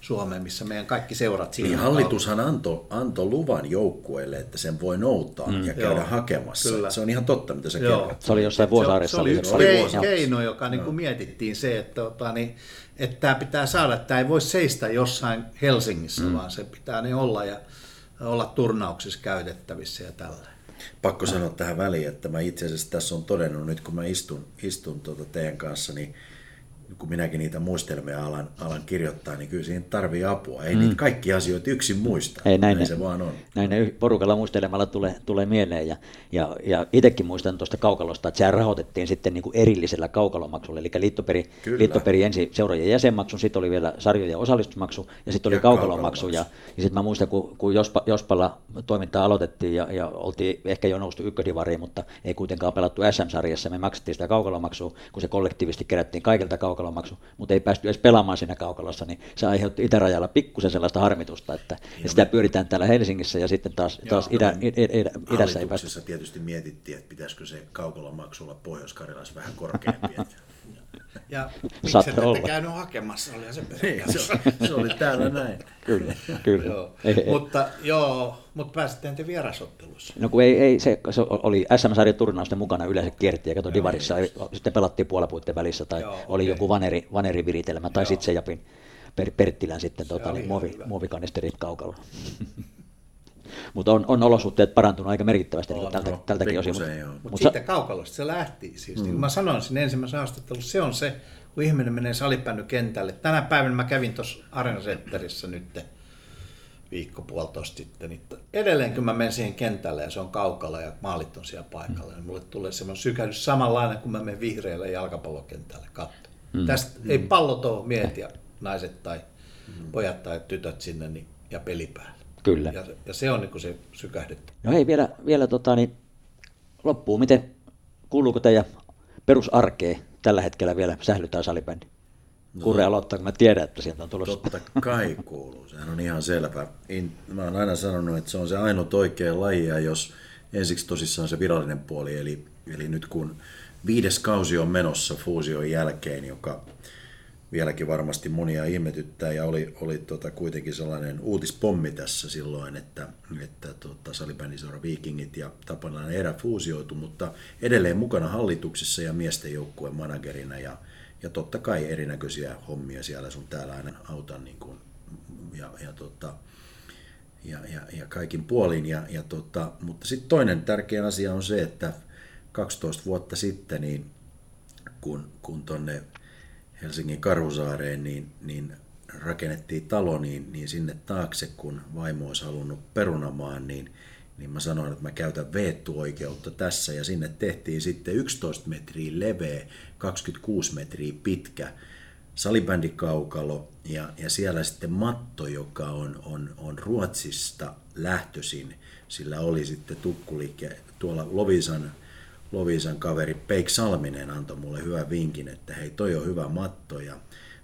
Etelä-Suomeen, missä meidän kaikki seurat siinä Niin on hallitushan antoi anto luvan joukkueelle, että sen voi noutaa mm. ja käydä Joo, hakemassa. kyllä. Se on ihan totta, mitä sä Joo. kerrot. Se oli jossain Vuosaaressa. Se, oli yksi se- oli keino, keino joka niin kuin mietittiin se, että, tota, niin, että tämä pitää saada, että tämä ei voi seistä jossain Helsingissä, mm. vaan se pitää ne olla ja olla turnauksissa käytettävissä ja tällä. Pakko sanoa tähän väliin, että mä itse asiassa tässä on todennut, nyt kun mä istun, istun tuota teidän kanssa, niin kun minäkin niitä muistelmia alan, alan kirjoittaa, niin kyllä siihen tarvii apua. Ei mm. niitä kaikki asioita yksin muista. Ei, näin, näin se vaan on. Näin ne porukalla muistelemalla tulee, tulee mieleen. Ja, ja, ja itsekin muistan tuosta kaukalosta, että sehän rahoitettiin sitten niin kuin erillisellä kaukalomaksulla. Eli liittoperi, Kyllä. liittoperi ensin seurojen jäsenmaksu, sitten oli vielä sarjojen osallistusmaksu ja sitten oli Ja kaukalomaksu. Ja, kaukalomaksu. ja sitten mä muistan, kun, kun Jospa, Jospalla toimintaa aloitettiin ja, ja oltiin ehkä jo noustu ykködivariin, mutta ei kuitenkaan pelattu SM-sarjassa. Me maksettiin sitä kaukalomaksua, kun se kollektiivisesti kerättiin kaikilta kaukalomaksu, mutta ei päästy edes pelaamaan siinä kaukalossa, niin se aiheutti itärajalla pikkusen sellaista harmitusta, että ja sitä pyöritään täällä Helsingissä ja sitten taas, taas idä, idä, idä, idässä ei. Hallituksessa tietysti mietittiin, että pitäisikö se kaukolomaksu olla Pohjois-Karjalassa vähän korkeampi. että- Ja miksi Saatte ette olla. käynyt hakemassa, oli se Niin, se, oli, se oli täällä näin. Kyllä, kyllä. Joo. Ei, ei. Mutta joo, mutta pääsitte te vierasottelussa. No kun ei, ei se, se oli SM-sarjan turnausten mukana yleensä kierti ja kato Divarissa, ei, sitten pelattiin puolapuitten välissä tai Joo, oli okei. joku vaneri, vaneriviritelmä tai sitten se Japin per, Perttilän sitten tota, niin, muovi, hyvä. muovikanisterit kaukalla. Mutta on, on olosuhteet parantunut aika merkittävästi niin On, tältä, no, tältäkin osin. Mutta mut mut siitä kaukalosta se lähti. Siis, mm. niin mä sanoin siinä ensimmäisessä haastattelussa, se on se, kun ihminen menee salipännykentälle. Tänä päivänä mä kävin tuossa Arena Centerissä nyt viikko puolitoista sitten. Niin edelleen kun mä menen siihen kentälle ja se on kaukalla ja maalit on siellä paikalla, niin mulle tulee semmoinen sykähdys samanlainen kuin mä menen vihreälle jalkapallokentälle katsomaan. Mm. Tästä ei pallot ole miehet ja naiset tai mm. pojat tai tytöt sinne niin, ja peli päällä. Kyllä. Ja, ja se on niin kuin se sykähdyttä. No hei, vielä, vielä tota, niin, loppuun, miten kuuluuko teidän perusarkeen tällä hetkellä vielä sählytään salibändi? No. Kurre aloittaa, kun mä tiedän, että sieltä on tulossa. Totta kai kuuluu, sehän on ihan selvä. Mä oon aina sanonut, että se on se ainut oikea laji, ja jos ensiksi tosissaan se virallinen puoli, eli, eli nyt kun viides kausi on menossa fuusion jälkeen, joka vieläkin varmasti monia ihmetyttää, ja oli, oli tota kuitenkin sellainen uutispommi tässä silloin, että, että tota, salibändiseura Vikingit ja Tapanainen erä fuusioitu, mutta edelleen mukana hallituksessa ja miesten joukkueen managerina, ja, ja totta kai erinäköisiä hommia siellä sun täällä aina autan niin kuin, ja, ja, tota, ja, ja, ja kaikin puolin. Ja, ja tota, mutta sitten toinen tärkeä asia on se, että 12 vuotta sitten, niin kun, kun tonne Helsingin Karhusaareen niin, niin rakennettiin talo, niin, niin sinne taakse, kun vaimo olisi halunnut perunamaan, niin, niin mä sanoin, että mä käytän veettuoikeutta tässä ja sinne tehtiin sitten 11 metriä leveä, 26 metriä pitkä salibändikaukalo ja, ja siellä sitten matto, joka on, on, on Ruotsista lähtöisin. Sillä oli sitten tukkuliike tuolla Lovisan, Lovisan kaveri Peik Salminen antoi mulle hyvän vinkin, että hei toi on hyvä matto ja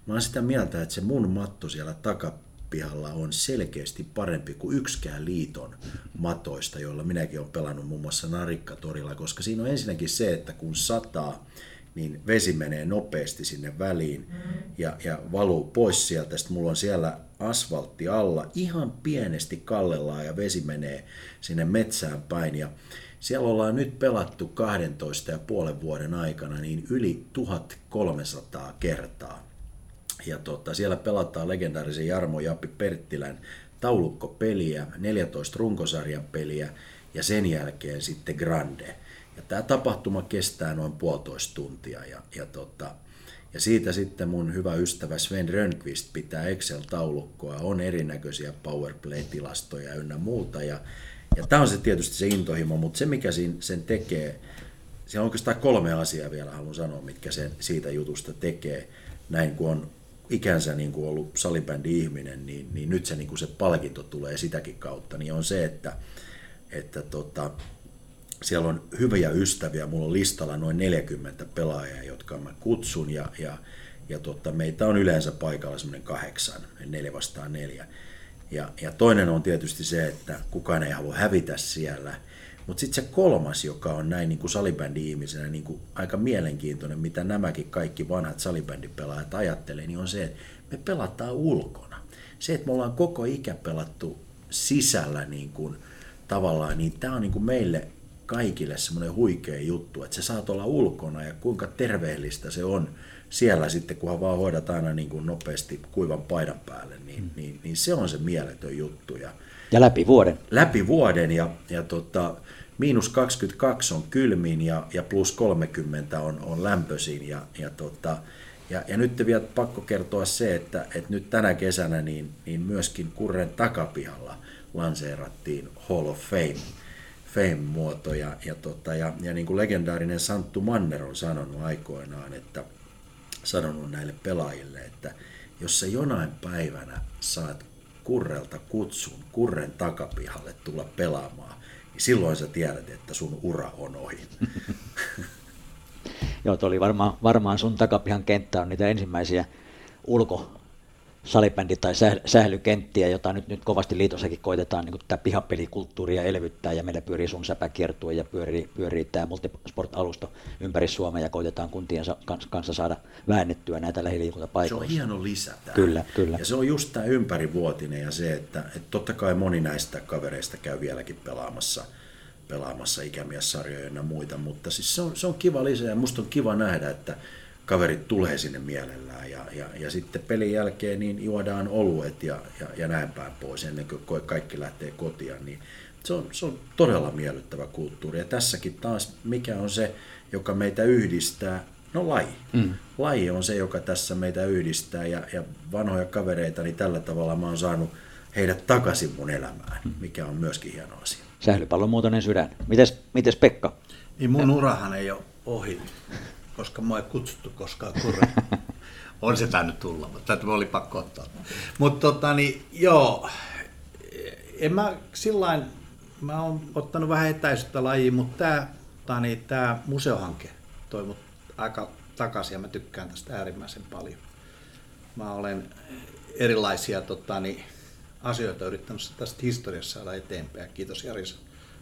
mä oon sitä mieltä, että se mun matto siellä takapihalla on selkeästi parempi kuin yksikään liiton matoista, joilla minäkin olen pelannut muun muassa Narikkatorilla, koska siinä on ensinnäkin se, että kun sataa, niin vesi menee nopeasti sinne väliin ja, ja valuu pois sieltä. Sitten mulla on siellä asfaltti alla, ihan pienesti kallellaan ja vesi menee sinne metsään päin. Ja siellä ollaan nyt pelattu 12 ja puolen vuoden aikana niin yli 1300 kertaa. Ja tota, siellä pelataan legendaarisen Jarmo Jappi Perttilän taulukkopeliä, 14 runkosarjan peliä ja sen jälkeen sitten Grande. Ja tämä tapahtuma kestää noin puolitoista tuntia ja, ja, tota, ja siitä sitten mun hyvä ystävä Sven Rönnqvist pitää Excel-taulukkoa, on erinäköisiä powerplay-tilastoja ynnä muuta. Ja, ja tämä on se tietysti se intohimo, mutta se mikä sen tekee, siellä on oikeastaan kolme asiaa vielä haluan sanoa, mitkä sen siitä jutusta tekee. Näin kun on ikänsä niin kuin ollut salibändi-ihminen, niin, niin nyt se, niin kuin se palkinto tulee sitäkin kautta, niin on se, että että tota, siellä on hyviä ystäviä, mulla on listalla noin 40 pelaajaa, jotka mä kutsun ja, ja, ja tota, meitä on yleensä paikalla semmoinen kahdeksan, neljä vastaan neljä. Ja, ja toinen on tietysti se, että kukaan ei halua hävitä siellä, mutta sitten se kolmas, joka on näin niin salibändi-ihmisenä niin aika mielenkiintoinen, mitä nämäkin kaikki vanhat salibändipelaajat ajattelee, niin on se, että me pelataan ulkona. Se, että me ollaan koko ikä pelattu sisällä niin kuin, tavallaan, niin tämä on niin kuin meille kaikille semmoinen huikea juttu, että sä saat olla ulkona ja kuinka terveellistä se on siellä sitten, kunhan vaan hoidat aina niin kuin nopeasti kuivan paidan päälle, niin, mm. niin, niin se on se mieletön juttu. Ja, ja läpi vuoden. Läpi vuoden ja, ja tota, miinus 22 on kylmin ja, ja plus 30 on, on lämpöisin ja, ja, tota, ja, ja nyt vielä pakko kertoa se, että, että nyt tänä kesänä niin, niin myöskin Kurren takapihalla lanseerattiin Hall of Fame fame-muoto. Ja, ja, tota, ja, ja niin kuin legendaarinen Santtu Manner on sanonut aikoinaan, että sanonut näille pelaajille, että jos sä jonain päivänä saat kurrelta kutsun kurren takapihalle tulla pelaamaan, niin silloin sä tiedät, että sun ura on ohi. Joo, oli varmaan, varmaan sun takapihan kenttä on niitä ensimmäisiä ulko, salibändi- tai sählykenttiä, jota nyt, nyt kovasti liitossakin koitetaan niin tätä pihapelikulttuuria elvyttää, ja meillä pyörii sun säpäkiertue ja pyörii, pyörii tämä multisport-alusto ympäri Suomea, ja koitetaan kuntien kanssa saada väännettyä näitä lähiliikuntapaikoissa. Se on hieno lisä tämä. Kyllä, kyllä. Ja se on just tämä ympärivuotinen ja se, että, että totta kai moni näistä kavereista käy vieläkin pelaamassa pelaamassa ikämiessarjoja ja muita, mutta siis se on, se on kiva lisä ja musta on kiva nähdä, että kaverit tulee sinne mielellään ja, ja, ja sitten pelin jälkeen niin juodaan oluet ja, ja, ja näin päin pois ennen kuin kaikki lähtee kotiin, niin se on, se on todella miellyttävä kulttuuri. Ja tässäkin taas, mikä on se, joka meitä yhdistää, no laji. Mm. Laji on se, joka tässä meitä yhdistää ja, ja vanhoja kavereita, niin tällä tavalla mä oon saanut heidät takaisin mun elämään, mm. mikä on myöskin hieno asia. Sählypallon muotoinen sydän. Mites, mites Pekka? Niin mun urahan ei ole ohi koska mua ei kutsuttu koskaan kurre. On se tainnut tulla, mutta tämä oli pakko ottaa. Mutta tota, niin, joo, en mä sillain, mä oon ottanut vähän etäisyyttä lajiin, mutta tämä tota, niin, tää museohanke toi mut aika takaisin ja mä tykkään tästä äärimmäisen paljon. Mä olen erilaisia tota, niin, asioita yrittänyt tästä historiassa saada eteenpäin. Kiitos Jari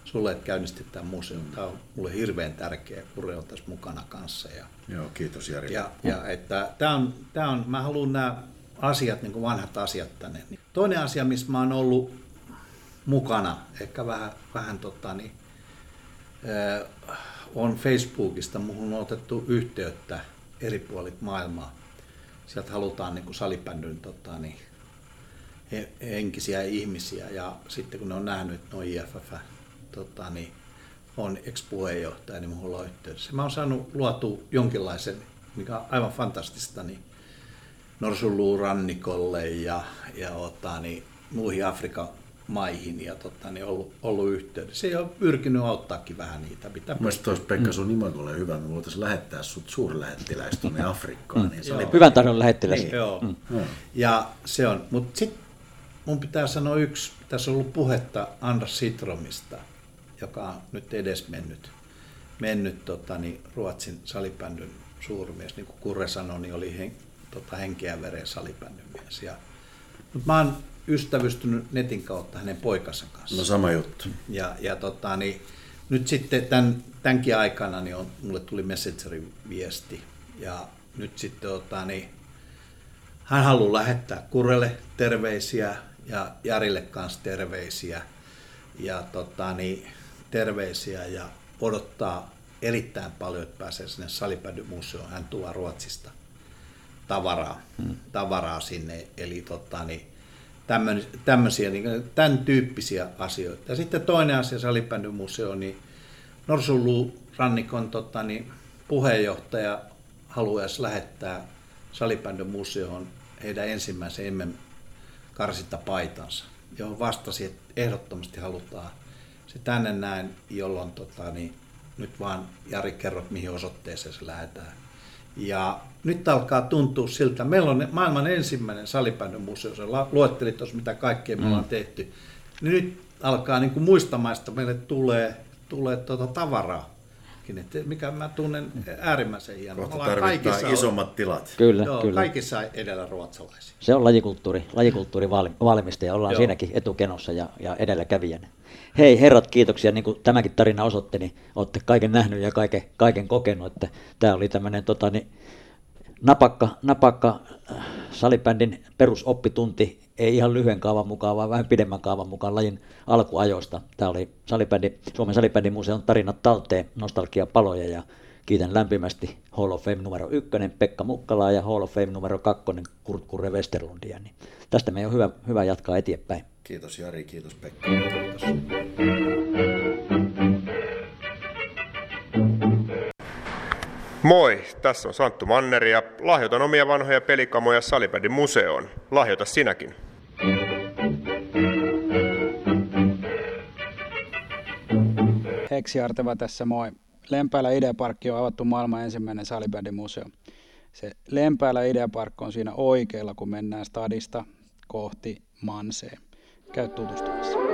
sulle, että käynnistit tämän museon. Tämä on mulle hirveän tärkeä, Kure on tässä mukana kanssa. Ja, Joo, kiitos Jari. Ja, ja että tämä on, tämä on, mä haluan nämä asiat, niin kuin vanhat asiat tänne. Toinen asia, missä mä oon ollut mukana, ehkä vähän, vähän tota, niin, on Facebookista, muhun on otettu yhteyttä eri puolit maailmaa. Sieltä halutaan niin kuin tota, niin, henkisiä ihmisiä ja sitten kun ne on nähnyt, että ne on IFF tota, niin, on ex-puheenjohtaja, niin minulla on yhteydessä. Mä oon saanut luotu jonkinlaisen, mikä on aivan fantastista, niin Norsunluurannikolle ja, ja ota, niin, muihin Afrikan maihin ja tota, niin ollut, ollut yhteydessä. Se on pyrkinyt auttaakin vähän niitä. Mitä Mielestäni olisi Pekka sun imagolle hyvä, me voitaisiin lähettää sut suurlähettiläistä tuonne Afrikkaan. Niin se oli... Hyvän tahdon lähettiläs. Niin, joo. Mm. Ja se on, mutta sitten mun pitää sanoa yksi, tässä on ollut puhetta Anders Sitromista – joka on nyt edes mennyt, mennyt tota, niin Ruotsin salibändyn suurmies. Niin kuin Kurre sanoi, niin oli hen, tota, henkeä veren salibändyn mies. Ja, mutta mä oon ystävystynyt netin kautta hänen poikansa kanssa. No sama juttu. Ja, ja tota, niin, nyt sitten tämän, tämänkin aikana niin on, mulle tuli Messengerin viesti. Ja nyt sitten tota, niin, hän haluaa lähettää Kurrelle terveisiä ja Jarille kanssa terveisiä. Ja tota, niin, terveisiä ja odottaa erittäin paljon, että pääsee sinne Salipädymuseoon. Hän tuo Ruotsista tavaraa, hmm. tavaraa sinne. Eli tota, niin, tämmöisiä, niin, tämän tyyppisiä asioita. Ja sitten toinen asia Salipädymuseo, niin Norsunluu rannikon tota, niin, puheenjohtaja haluaisi lähettää Salibändymuseoon heidän ensimmäisen MM karsintapaitansa, johon vastasi, että ehdottomasti halutaan se tänne näin, jolloin tota, niin, nyt vaan Jari kerrot, mihin osoitteeseen se lähdetään. Ja nyt alkaa tuntua siltä, meillä on maailman ensimmäinen museo, se luetteli tuossa mitä kaikkea me mm. ollaan tehty. niin nyt alkaa niin kuin muistamaan, että meille tulee, tulee tuota tavaraa. Et mikä mä tunnen äärimmäisen hienoa. Kohta tarvitaan isommat tilat. Kyllä, joo, kyllä. Kaikissa edellä ruotsalaisia. Se on lajikulttuuri, lajikulttuuri valmista ja ollaan joo. siinäkin etukenossa ja, ja edelläkävijänä. Hei herrat, kiitoksia. Niin kuin tämäkin tarina osoitti, niin olette kaiken nähnyt ja kaiken, kaiken kokenut. Että tämä oli tämmöinen tota, niin, napakka, napakka äh, salibändin perusoppitunti, ei ihan lyhyen kaavan mukaan, vaan vähän pidemmän kaavan mukaan lajin alkuajoista. Tämä oli salibändi, Suomen salibändin museon tarinat talteen, nostalgiapaloja ja kiitän lämpimästi Hall of Fame numero ykkönen Pekka Mukkalaa ja Hall of Fame numero kakkonen Kurt Kurre Westerlundia. Niin tästä meidän on hyvä, hyvä jatkaa eteenpäin. Kiitos Jari, kiitos Pekka. Kiitos. Moi, tässä on Santtu Manneri ja lahjoitan omia vanhoja pelikamoja Salipädin museoon. Lahjoita sinäkin. Heksi Arteva tässä moi. Lempäälä Ideaparkki on avattu maailman ensimmäinen salibändin museo. Se Lempäälä Ideapark on siinä oikealla, kun mennään stadista kohti Manseen. Käy tutustumassa.